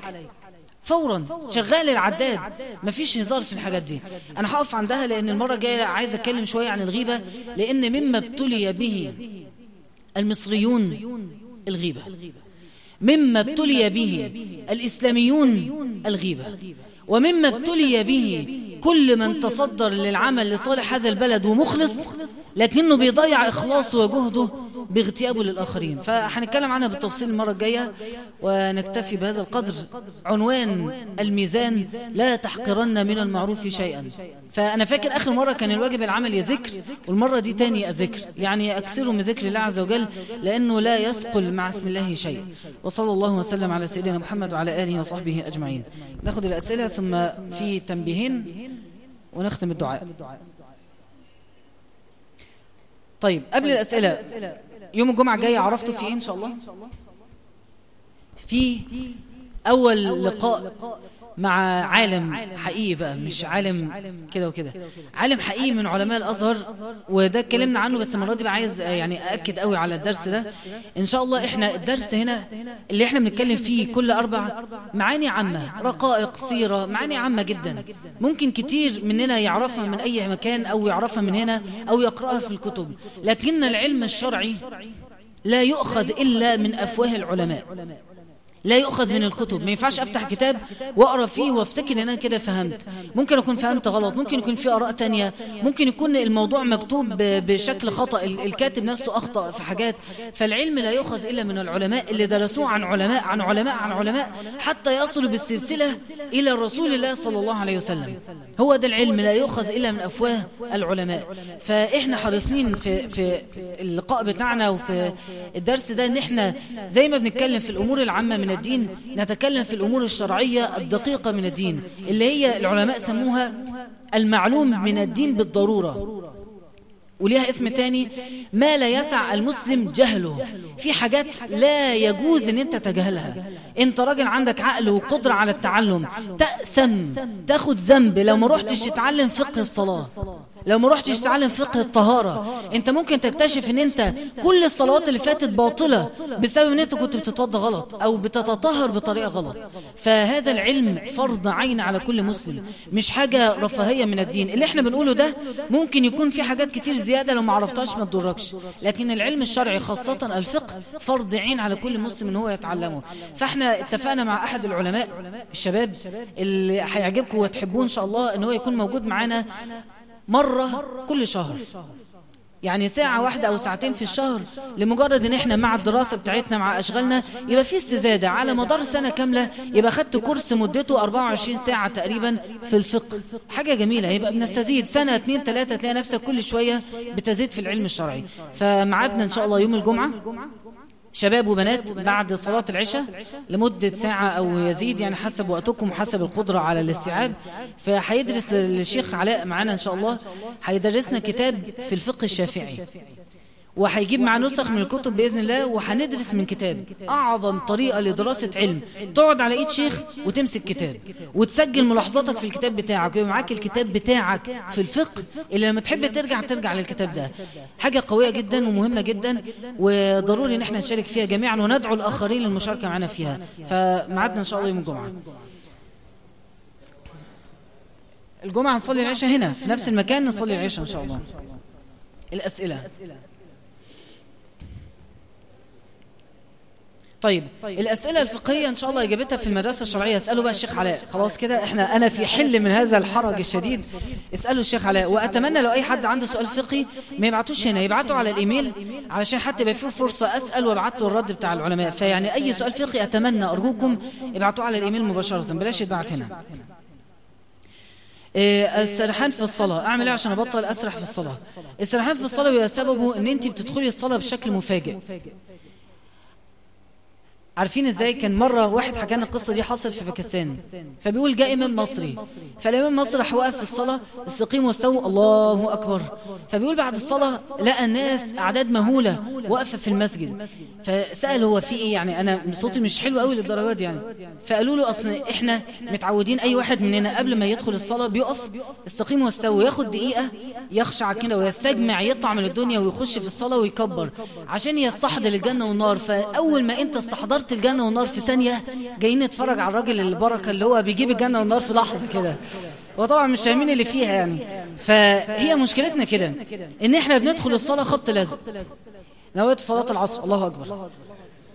فورا شغال العداد مفيش هزار في الحاجات دي انا هقف عندها لان المرة الجاية عايز اتكلم شوية عن الغيبة لان مما ابتلي به المصريون الغيبة مما ابتلي به الاسلاميون الغيبة ومما ابتلي به كل من تصدر للعمل لصالح هذا البلد ومخلص لكنه بيضيع إخلاصه وجهده باغتيابه للآخرين فهنتكلم عنها بالتفصيل المرة الجاية ونكتفي بهذا القدر عنوان الميزان لا تحقرن من المعروف شيئا فأنا فاكر آخر مرة كان الواجب العمل ذكر والمرة دي تاني أذكر يعني أكثر من ذكر الله عز وجل لأنه لا يثقل مع اسم الله شيء وصلى الله وسلم على سيدنا محمد وعلى آله وصحبه أجمعين ناخد الأسئلة ثم في تنبيهين ونختم الدعاء طيب قبل طيب، الأسئلة يوم الجمعة جاي عرفتوا في إيه إن شاء الله في أول لقاء مع عالم حقيقي بقى مش عالم كده وكده عالم حقيقي من علماء الازهر وده اتكلمنا عنه بس المره دي بقى عايز يعني اكد قوي على الدرس ده ان شاء الله احنا الدرس هنا اللي احنا بنتكلم فيه كل اربع معاني عامه رقائق سيره معاني عامه جدا ممكن كتير مننا يعرفها من اي مكان او يعرفها من هنا او يقراها في الكتب لكن العلم الشرعي لا يؤخذ الا من افواه العلماء لا يؤخذ من الكتب ما ينفعش أفتح كتاب وأقرأ فيه وافتكر إن أنا كده فهمت ممكن أكون فهمت غلط ممكن يكون في آراء تانية ممكن يكون الموضوع مكتوب بشكل خطأ الكاتب نفسه أخطأ في حاجات فالعلم لا يؤخذ إلا من العلماء اللي درسوه عن علماء عن علماء عن علماء حتى يصلوا بالسلسلة إلى رسول الله صلى الله عليه وسلم هو ده العلم لا يؤخذ إلا من أفواه العلماء فإحنا حريصين في, في اللقاء بتاعنا وفي الدرس ده إن إحنا زي ما بنتكلم في الأمور العامة من الدين نتكلم في الأمور الشرعية الدقيقة من الدين اللي هي العلماء سموها المعلوم من الدين بالضرورة وليها اسم تاني ما لا يسع المسلم جهله في حاجات لا يجوز ان انت تجهلها انت راجل عندك عقل وقدرة على التعلم تأسم تاخد ذنب لو ما روحتش تتعلم فقه الصلاة لو ما رحتش تتعلم فقه الطهارة انت ممكن تكتشف ان انت كل الصلوات اللي فاتت باطلة بسبب ان انت كنت بتتوضى غلط او بتتطهر بطريقة غلط فهذا العلم فرض عين على كل مسلم مش حاجة رفاهية من الدين اللي احنا بنقوله ده ممكن يكون في حاجات كتير زيادة لو ما عرفتهاش ما تضركش لكن العلم الشرعي خاصة الفقه فرض عين على كل مسلم ان هو يتعلمه فاحنا اتفقنا مع احد العلماء الشباب اللي هيعجبكم وتحبوه ان شاء الله ان هو يكون موجود معانا مرة كل شهر يعني ساعة واحدة أو ساعتين في الشهر لمجرد إن إحنا مع الدراسة بتاعتنا مع أشغالنا يبقى في استزادة على مدار سنة كاملة يبقى خدت كورس مدته 24 ساعة تقريبا في الفقه حاجة جميلة يبقى بنستزيد سنة اتنين تلاتة تلاقي نفسك كل شوية بتزيد في العلم الشرعي فمعادنا إن شاء الله يوم الجمعة شباب وبنات بعد صلاة العشاء لمدة ساعة أو يزيد يعني حسب يعني وقتكم حسب القدرة على الاستيعاب فهيدرس الشيخ علاء معنا إن شاء الله هيدرسنا كتاب في الفقه الشافعي وهيجيب معاه نسخ من الكتب بإذن الله وهندرس من كتاب أعظم طريقة لدراسة علم تقعد على إيد شيخ وتمسك كتاب وتسجل ملاحظاتك في الكتاب بتاعك ويبقى معاك الكتاب بتاعك في الفقه اللي لما تحب ترجع ترجع للكتاب ده حاجة قوية جدا ومهمة جدا وضروري إن احنا نشارك فيها جميعا وندعو الآخرين للمشاركة معنا فيها فمعدنا إن شاء الله يوم الجمعة الجمعة هنصلي العشاء هنا في نفس المكان نصلي العشاء إن شاء الله الأسئلة طيب الأسئلة الفقهية إن شاء الله إجابتها في المدرسة الشرعية اسألوا بقى الشيخ علاء خلاص كده إحنا أنا في حل من هذا الحرج الشديد اسألوا الشيخ علاء وأتمنى لو أي حد عنده سؤال فقهي ما يبعتوش هنا يبعته على الإيميل علشان حتى يبقى فيه فرصة أسأل وابعت له الرد بتاع العلماء فيعني أي سؤال فقهي أتمنى أرجوكم ابعتوه على الإيميل مباشرة بلاش يتبعت هنا إيه السرحان في الصلاة أعمل إيه عشان أبطل أسرح في الصلاة السرحان في الصلاة بيبقى سببه أن أنت بتدخلي الصلاة بشكل مفاجئ عارفين ازاي كان مرة واحد حكى لنا القصة دي حصلت في باكستان فبيقول جاء امام مصري فالامام مصري راح واقف في الصلاة استقيموا واستووا الله اكبر فبيقول بعد الصلاة لقى ناس اعداد مهولة واقفة في المسجد فسأل هو في ايه يعني انا صوتي مش حلو قوي للدرجة دي يعني فقالوا له اصل احنا متعودين اي واحد مننا قبل ما يدخل الصلاة بيقف استقيموا واستووا ياخد دقيقة يخشع كده ويستجمع يطلع من الدنيا ويخش في الصلاة ويكبر عشان يستحضر الجنة والنار فاول ما انت استحضرت حضرت الجنة والنار في ثانية جايين نتفرج على الراجل البركة اللي هو بيجيب الجنة والنار في لحظة كده وطبعا مش فاهمين اللي فيها يعني فهي مشكلتنا كده ان احنا بندخل الصلاة خبط لازم نويت صلاة العصر الله أكبر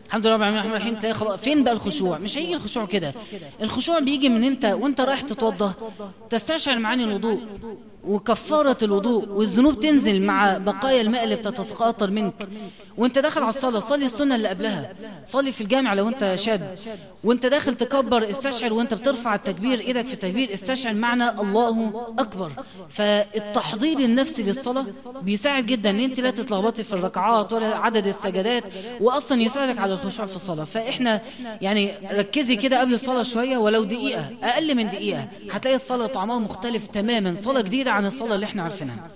الحمد لله رب العالمين الرحمن الرحيم تلاقي خلاص فين بقى الخشوع مش هيجي الخشوع كده الخشوع بيجي من انت وانت رايح تتوضى تستشعر معاني الوضوء وكفارة الوضوء والذنوب تنزل مع بقايا الماء اللي بتتقاطر منك وانت داخل على الصلاة صلي السنة اللي قبلها صلي في الجامع لو انت شاب وانت داخل تكبر استشعر وانت بترفع التكبير ايدك في التكبير استشعر معنى الله اكبر فالتحضير النفسي للصلاة بيساعد جدا ان انت لا تتلخبطي في الركعات ولا عدد السجدات واصلا يساعدك على الخشوع في الصلاة فاحنا يعني ركزي كده قبل الصلاة شوية ولو دقيقة اقل من دقيقة هتلاقي الصلاة طعمها مختلف تماما صلاة جديدة عن الصلاة اللي احنا عارفينها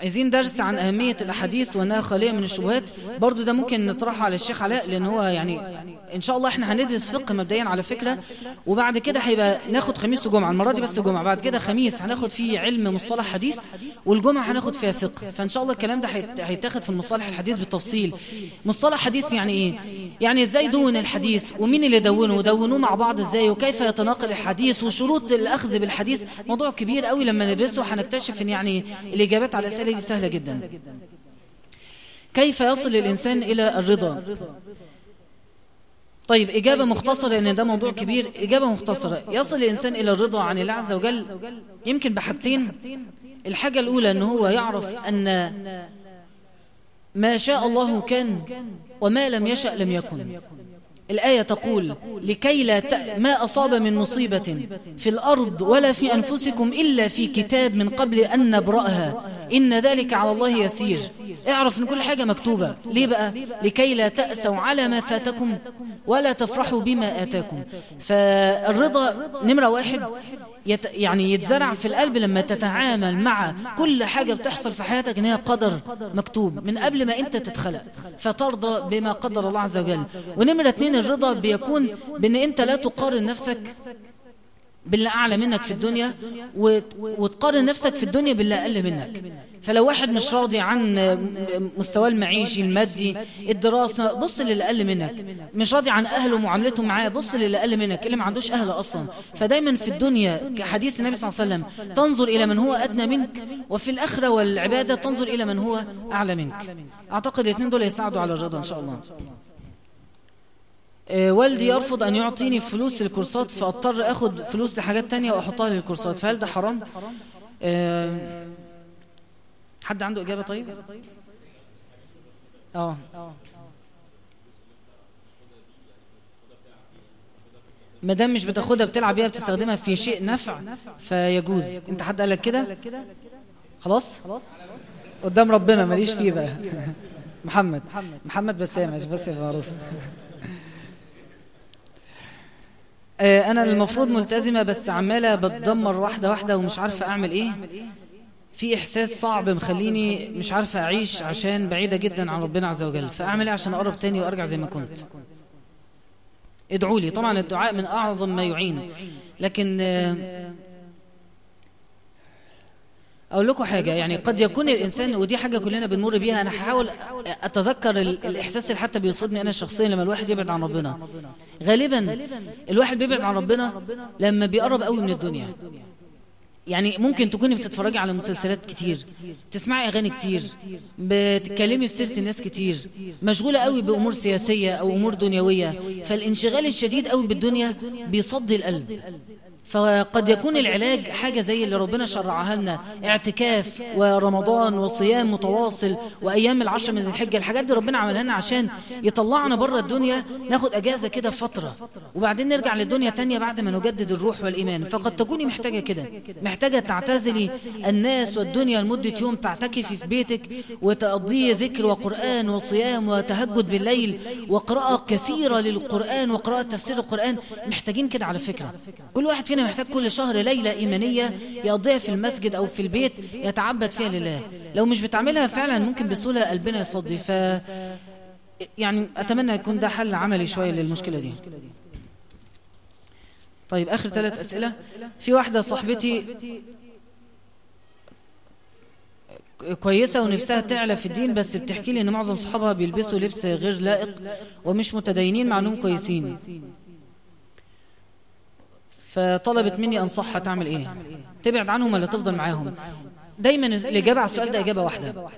عايزين درس عن أهمية الأحاديث وأنها خالية من الشبهات برضو ده ممكن نطرحه على الشيخ علاء لأن هو يعني إن شاء الله إحنا هندرس فقه مبدئيا على فكرة وبعد كده هيبقى ناخد خميس وجمعة المرة دي بس جمعة بعد كده خميس هناخد فيه علم مصطلح حديث والجمعة هناخد فيها فقه فإن شاء الله الكلام ده هيتاخد في المصطلح الحديث بالتفصيل مصطلح حديث يعني إيه؟ يعني إزاي دون الحديث ومين اللي دونه ودونوه مع بعض إزاي وكيف يتناقل الحديث وشروط الأخذ بالحديث موضوع كبير قوي لما ندرسه هنكتشف إن يعني الإجابات على دي سهلة جدا كيف يصل الإنسان إلى الرضا طيب،, طيب إجابة مختصرة لأن ده موضوع كبير إجابة مختصرة يصل الإنسان إلى الرضا عن الله عز وجل يمكن بحاجتين الحاجة الأولى أن هو يعرف أن ما شاء الله كان وما لم يشأ لم يكن الآية تقول لكي لا ت... ما أصاب من مصيبة في الأرض ولا في أنفسكم إلا في كتاب من قبل أن نبرأها إن ذلك على الله يسير اعرف أن كل حاجة مكتوبة ليه بقى؟ لكي لا تأسوا على ما فاتكم ولا تفرحوا بما آتاكم فالرضا نمرة واحد يت... يعني, يعني يتزرع في القلب لما تتعامل مع كل حاجة بتحصل في حياتك ان هي قدر مكتوب من قبل ما انت تتخلق فترضى بما قدر الله عز وجل ونمرة اثنين الرضا بيكون بأن أنت لا تقارن نفسك باللي أعلى منك في الدنيا وتقارن نفسك في الدنيا باللي أقل منك فلو واحد مش راضي عن مستواه المعيشي المادي الدراسة بص للي أقل منك مش راضي عن أهله ومعاملته معاه بص للي أقل منك اللي ما عندوش أهل أصلا فدايما في الدنيا كحديث النبي صلى الله عليه وسلم تنظر إلى من هو أدنى منك وفي الآخرة والعبادة تنظر إلى من هو أعلى منك أعتقد الاثنين دول يساعدوا على الرضا إن شاء الله آه، والدي يرفض أن يعطيني فلوس للكورسات فأضطر أخد فلوس لحاجات تانية وأحطها للكورسات فهل ده حرام؟ آه، حد عنده إجابة طيب؟ آه ما دام مش بتاخدها بتلعب بيها بتستخدمها في شيء نفع فيجوز انت حد قالك كده خلاص قدام ربنا ماليش فيه بقى محمد محمد بسام مش بس معروف آه، انا آه، المفروض ملتزمة بس عمالة بتدمر واحدة واحدة ومش إيه. عارفة اعمل ايه في احساس صعب مخليني مش عارفة اعيش عشان بعيدة جدا عن ربنا عز وجل فاعمل ايه عشان اقرب إيه تاني وارجع زي ما كنت ادعوا لي طبعا الدعاء من اعظم ما يعين لكن آه، أقول لكم حاجة يعني قد يكون الإنسان ودي حاجة كلنا بنمر بيها أنا هحاول أتذكر الإحساس اللي حتى بيصيبني أنا شخصيا لما الواحد يبعد عن ربنا غالبا الواحد بيبعد عن ربنا لما بيقرب قوي من الدنيا يعني ممكن تكوني بتتفرجي على مسلسلات كتير تسمعي اغاني كتير بتتكلمي في سيره الناس كتير مشغوله قوي بامور سياسيه او امور دنيويه فالانشغال الشديد قوي بالدنيا بيصدي القلب فقد يكون العلاج حاجة زي اللي ربنا شرعها لنا اعتكاف ورمضان وصيام متواصل وأيام العشر من الحجة الحاجات دي ربنا عملها لنا عشان يطلعنا بره الدنيا ناخد أجازة كده فترة وبعدين نرجع للدنيا تانية بعد ما نجدد الروح والإيمان فقد تكوني محتاجة كده محتاجة تعتزلي الناس والدنيا لمدة يوم تعتكفي في بيتك وتقضي ذكر وقرآن وصيام وتهجد بالليل وقراءة كثيرة للقرآن وقراءة تفسير القرآن محتاجين كده على فكرة كل واحد فينا فينا محتاج كل شهر ليلة إيمانية يقضيها في المسجد أو في البيت يتعبد فيها لله لو مش بتعملها فعلا ممكن بسهولة قلبنا يصدي ف يعني أتمنى يكون ده حل عملي شوية للمشكلة دي طيب آخر ثلاث أسئلة في واحدة صاحبتي كويسة ونفسها تعلى في الدين بس بتحكي لي ان معظم صحابها بيلبسوا لبس غير لائق ومش متدينين مع انهم كويسين فطلبت مني أنصحها تعمل إيه تبعد عنهم ولا تفضل معاهم دايما الإجابة على السؤال ده إجابة واحدة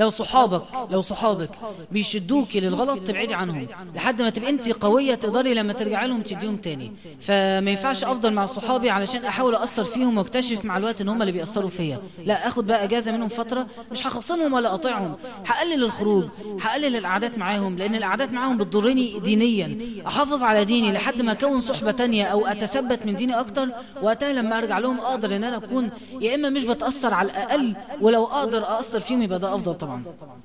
لو صحابك لو صحابك بيشدوك للغلط تبعدي عنهم لحد ما تبقي انت قوية تقدري لما ترجع لهم تديهم تاني فما ينفعش افضل مع صحابي علشان احاول اثر فيهم واكتشف مع الوقت ان هم اللي بيأثروا فيا لا اخد بقى اجازة منهم فترة مش هخصمهم ولا اقاطعهم هقلل الخروج هقلل القعدات معاهم لان القعدات معاهم بتضرني دينيا احافظ على ديني لحد ما اكون صحبة تانية او اتثبت من ديني اكتر وقتها لما ارجع لهم اقدر ان انا اكون يا اما مش بتأثر على الاقل ولو اقدر اثر فيهم يبقى ده افضل طبعا طبعا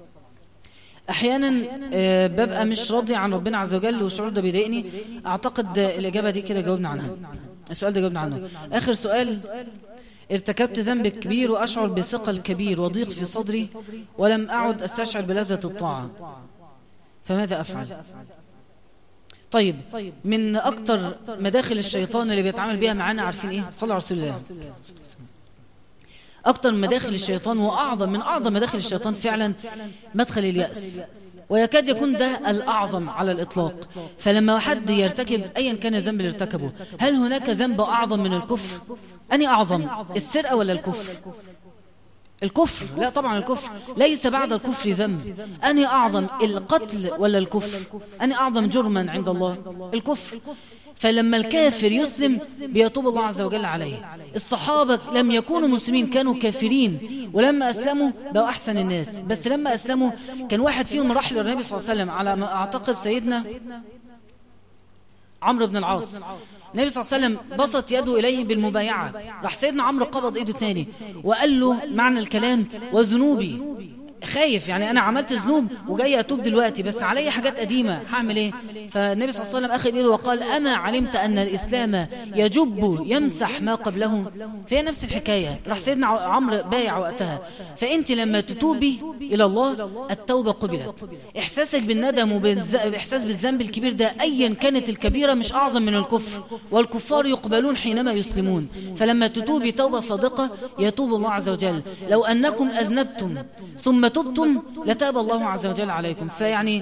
احيانا آه، ببقى مش راضي عن ربنا عز وجل والشعور ده بيضايقني اعتقد الاجابه دي كده جاوبنا عنها السؤال ده جاوبنا عنه اخر سؤال ارتكبت ذنب كبير واشعر بثقل كبير وضيق في صدري ولم اعد استشعر بلذه الطاعه فماذا افعل طيب من اكتر مداخل الشيطان اللي بيتعامل بيها معانا عارفين ايه صلى على رسول الله أكثر من مداخل الشيطان وأعظم من أعظم مداخل الشيطان فعلا مدخل اليأس ويكاد يكون ده الأعظم على الإطلاق فلما حد يرتكب أيا كان الذنب اللي ارتكبه هل هناك ذنب أعظم من الكفر؟ أني أعظم السرقة ولا الكفر؟ الكفر لا طبعا الكفر ليس بعد الكفر ذنب أني أعظم القتل ولا الكفر أني أعظم جرما عند الله الكفر فلما الكافر يسلم بيتوب الله عز وجل عليه الصحابة لم يكونوا مسلمين كانوا كافرين ولما أسلموا بقوا أحسن الناس بس لما أسلموا كان واحد فيهم راح للنبي صلى الله عليه وسلم على ما أعتقد سيدنا عمرو بن العاص النبي صلى الله عليه وسلم بسط يده إليه بالمبايعة راح سيدنا عمرو قبض إيده تاني وقال له معنى الكلام وذنوبي خايف يعني انا عملت ذنوب وجاي اتوب دلوقتي بس عليا حاجات قديمه هعمل ايه فالنبي صلى الله عليه وسلم اخذ ايده وقال اما علمت ان الاسلام يجب يمسح ما قبله فهي نفس الحكايه راح سيدنا عمرو بايع وقتها فانت لما تتوبي الى الله التوبه قبلت احساسك بالندم وباحساس بالذنب الكبير ده ايا كانت الكبيره مش اعظم من الكفر والكفار يقبلون حينما يسلمون فلما تتوبي توبه صادقه يتوب الله عز وجل لو انكم اذنبتم ثم تبتم لتاب الله عز وجل عليكم فيعني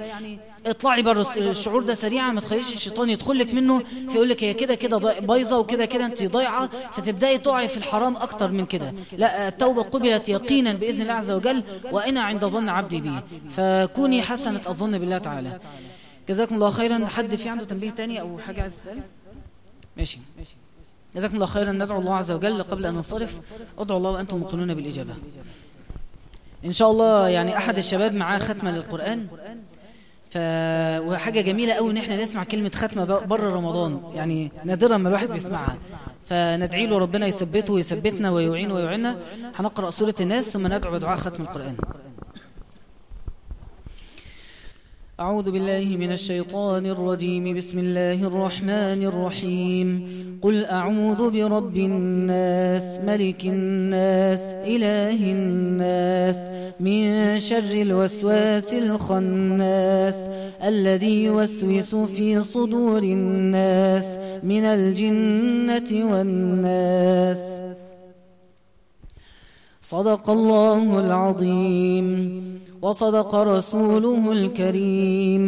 اطلعي بره الشعور ده سريعا ما تخليش الشيطان يدخل لك منه فيقول لك هي كده كده بايظه وكده كده انت ضايعه فتبداي تقعي في الحرام اكتر من كده لا التوبه قبلت يقينا باذن الله عز وجل وانا عند ظن عبدي بي فكوني حسنه الظن بالله تعالى جزاكم الله خيرا حد في عنده تنبيه تاني او حاجه عايز تسال ماشي جزاكم الله خيرا ندعو الله عز وجل قبل ان ننصرف ادعوا الله وانتم موقنون بالاجابه إن شاء الله يعني أحد الشباب معاه ختمة للقرآن ف... وحاجة جميلة أو إن إحنا نسمع كلمة ختمة بره رمضان يعني نادرا ما الواحد بيسمعها فندعي له ربنا يثبته ويثبتنا ويعين ويعيننا هنقرأ سورة الناس ثم ندعو بدعاء ختم القرآن أعوذ بالله من الشيطان الرجيم بسم الله الرحمن الرحيم قل أعوذ برب الناس ملك الناس إله الناس من شر الوسواس الخناس الذي يوسوس في صدور الناس من الجنة والناس صدق الله العظيم وصدق رسوله الكريم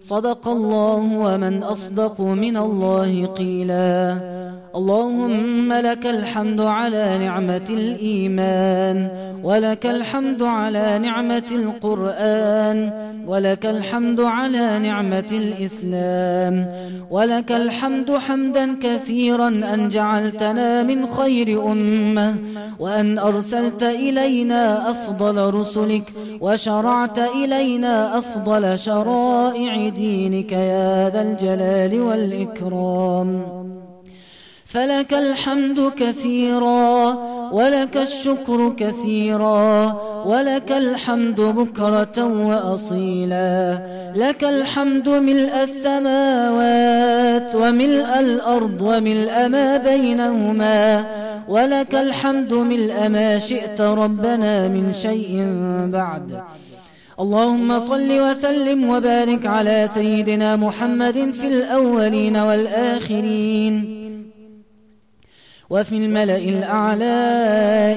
صدق الله ومن أصدق من الله قيلاً اللهم لك الحمد على نعمة الإيمان ولك الحمد على نعمة القرآن ولك الحمد على نعمة الإسلام ولك الحمد حمدا كثيرا أن جعلتنا من خير أمة وأن أرسلت إلينا أفضل رسلك وشرعت إلينا أفضل شرائع دينك يا ذا الجلال والإكرام فلك الحمد كثيرا ولك الشكر كثيرا ولك الحمد بكرة وأصيلا لك الحمد ملء السماوات وملء الأرض وملء ما بينهما ولك الحمد ملء ما شئت ربنا من شيء بعد اللهم صل وسلم وبارك على سيدنا محمد في الأولين والآخرين وفي الملأ الأعلى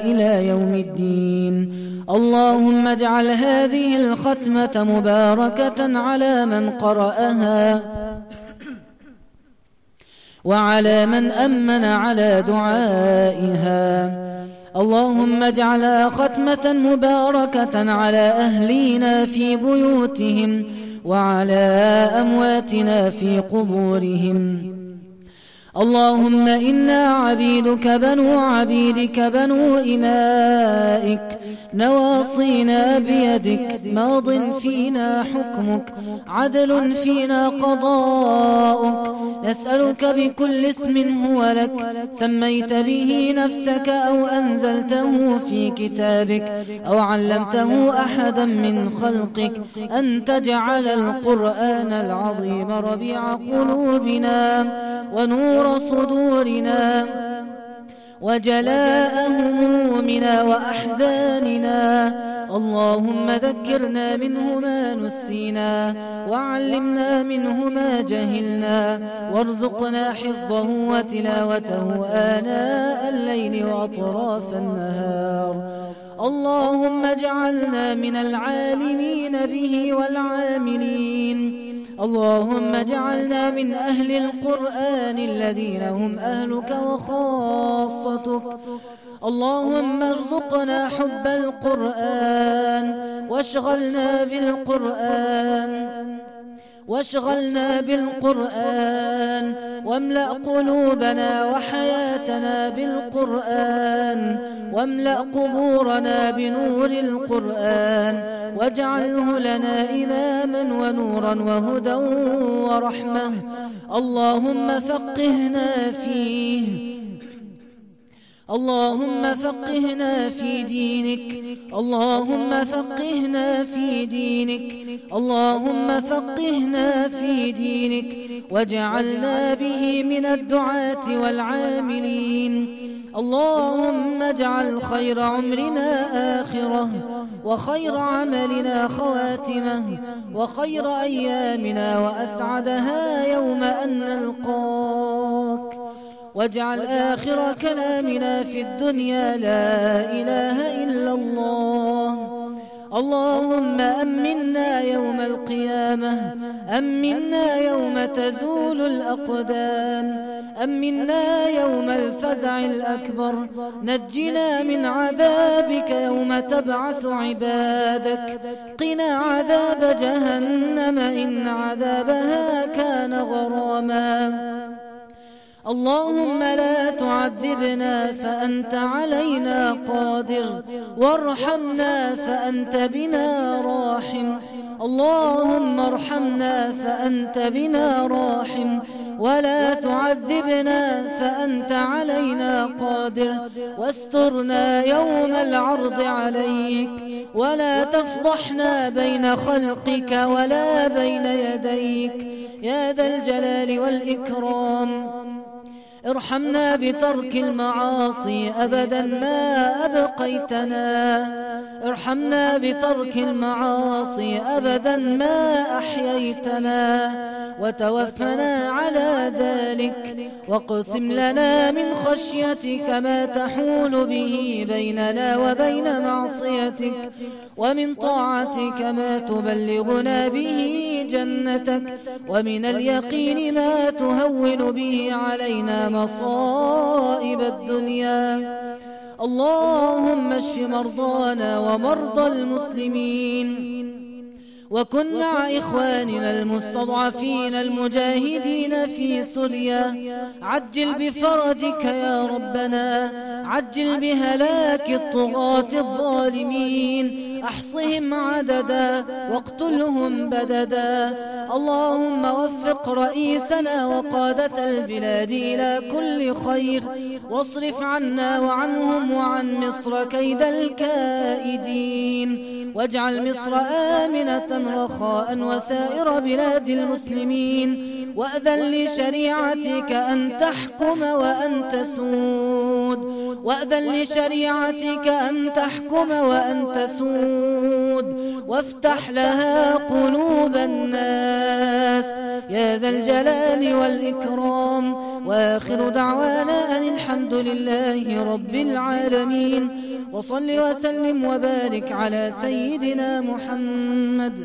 إلى يوم الدين اللهم اجعل هذه الختمة مباركة على من قرأها وعلى من أمن على دعائها اللهم اجعلها ختمة مباركة على أهلينا في بيوتهم وعلى أمواتنا في قبورهم اللهم إنا عبيدك بنو عبيدك بنو إمائك نواصينا بيدك ماض فينا حكمك عدل فينا قضاؤك نسألك بكل اسم هو لك سميت به نفسك أو أنزلته في كتابك أو علمته أحدا من خلقك أن تجعل القرآن العظيم ربيع قلوبنا ونور نور صدورنا وجلاء همومنا وأحزاننا اللهم ذكرنا منه ما نسينا وعلمنا منه ما جهلنا وارزقنا حفظه وتلاوته آناء الليل وأطراف النهار اللهم اجعلنا من العالمين به والعاملين اللهم اجعلنا من أهل القرآن الذين هم أهلك وخاصتك اللهم ارزقنا حب القرآن واشغلنا بالقرآن واشغلنا بالقرآن واملأ قلوبنا وحياتنا بالقرآن واملأ قبورنا بنور القرآن واجعله لنا إماما ونورا وهدى ورحمة اللهم فقهنا فيه اللهم فقهنا في دينك اللهم فقهنا في دينك اللهم فقهنا في دينك واجعلنا به من الدعاة والعاملين اللهم اجعل خير عمرنا آخره وخير عملنا خواتمه وخير أيامنا وأسعدها يوم أن نلقاك واجعل آخر كلامنا في الدنيا لا إله إلا الله اللهم أمنا يوم القيامة أمنا يوم تزول الأقدام أمنا يوم الفزع الأكبر نجنا من عذابك يوم تبعث عبادك قنا عذاب جهنم إن عذابها كان غراما اللهم لا تعذبنا فأنت علينا قادر وارحمنا فأنت بنا راحم اللهم ارحمنا فأنت بنا راحم ولا تعذبنا فأنت علينا قادر واسترنا يوم العرض عليك ولا تفضحنا بين خلقك ولا بين يديك يا ذا الجلال والإكرام ارحمنا بترك المعاصي أبدا ما أبقيتنا ارحمنا بترك المعاصي أبدا ما أحييتنا وتوفنا على ذلك واقسم لنا من خشيتك ما تحول به بيننا وبين معصيتك ومن طاعتك ما تبلغنا به جنتك ومن اليقين ما تهون به علينا مصائب الدنيا اللهم اشف مرضانا ومرضى المسلمين وكن مع إخواننا المستضعفين المجاهدين في سوريا عجل بفرجك يا ربنا عجل بهلاك الطغاة الظالمين أحصهم عددا واقتلهم بددا اللهم وفق رئيسنا وقادة البلاد إلى كل خير واصرف عنا وعنهم وعن مصر كيد الكائدين واجعل مصر آمنة رخاء وسائر بلاد المسلمين وأذن لشريعتك أن تحكم وأن تسود وأذن لشريعتك أن تحكم وأن تسود وافتح لها قلوب الناس يا ذا الجلال والإكرام وآخر دعوانا أن الحمد لله رب العالمين وصل وسلم وبارك على سيدنا محمد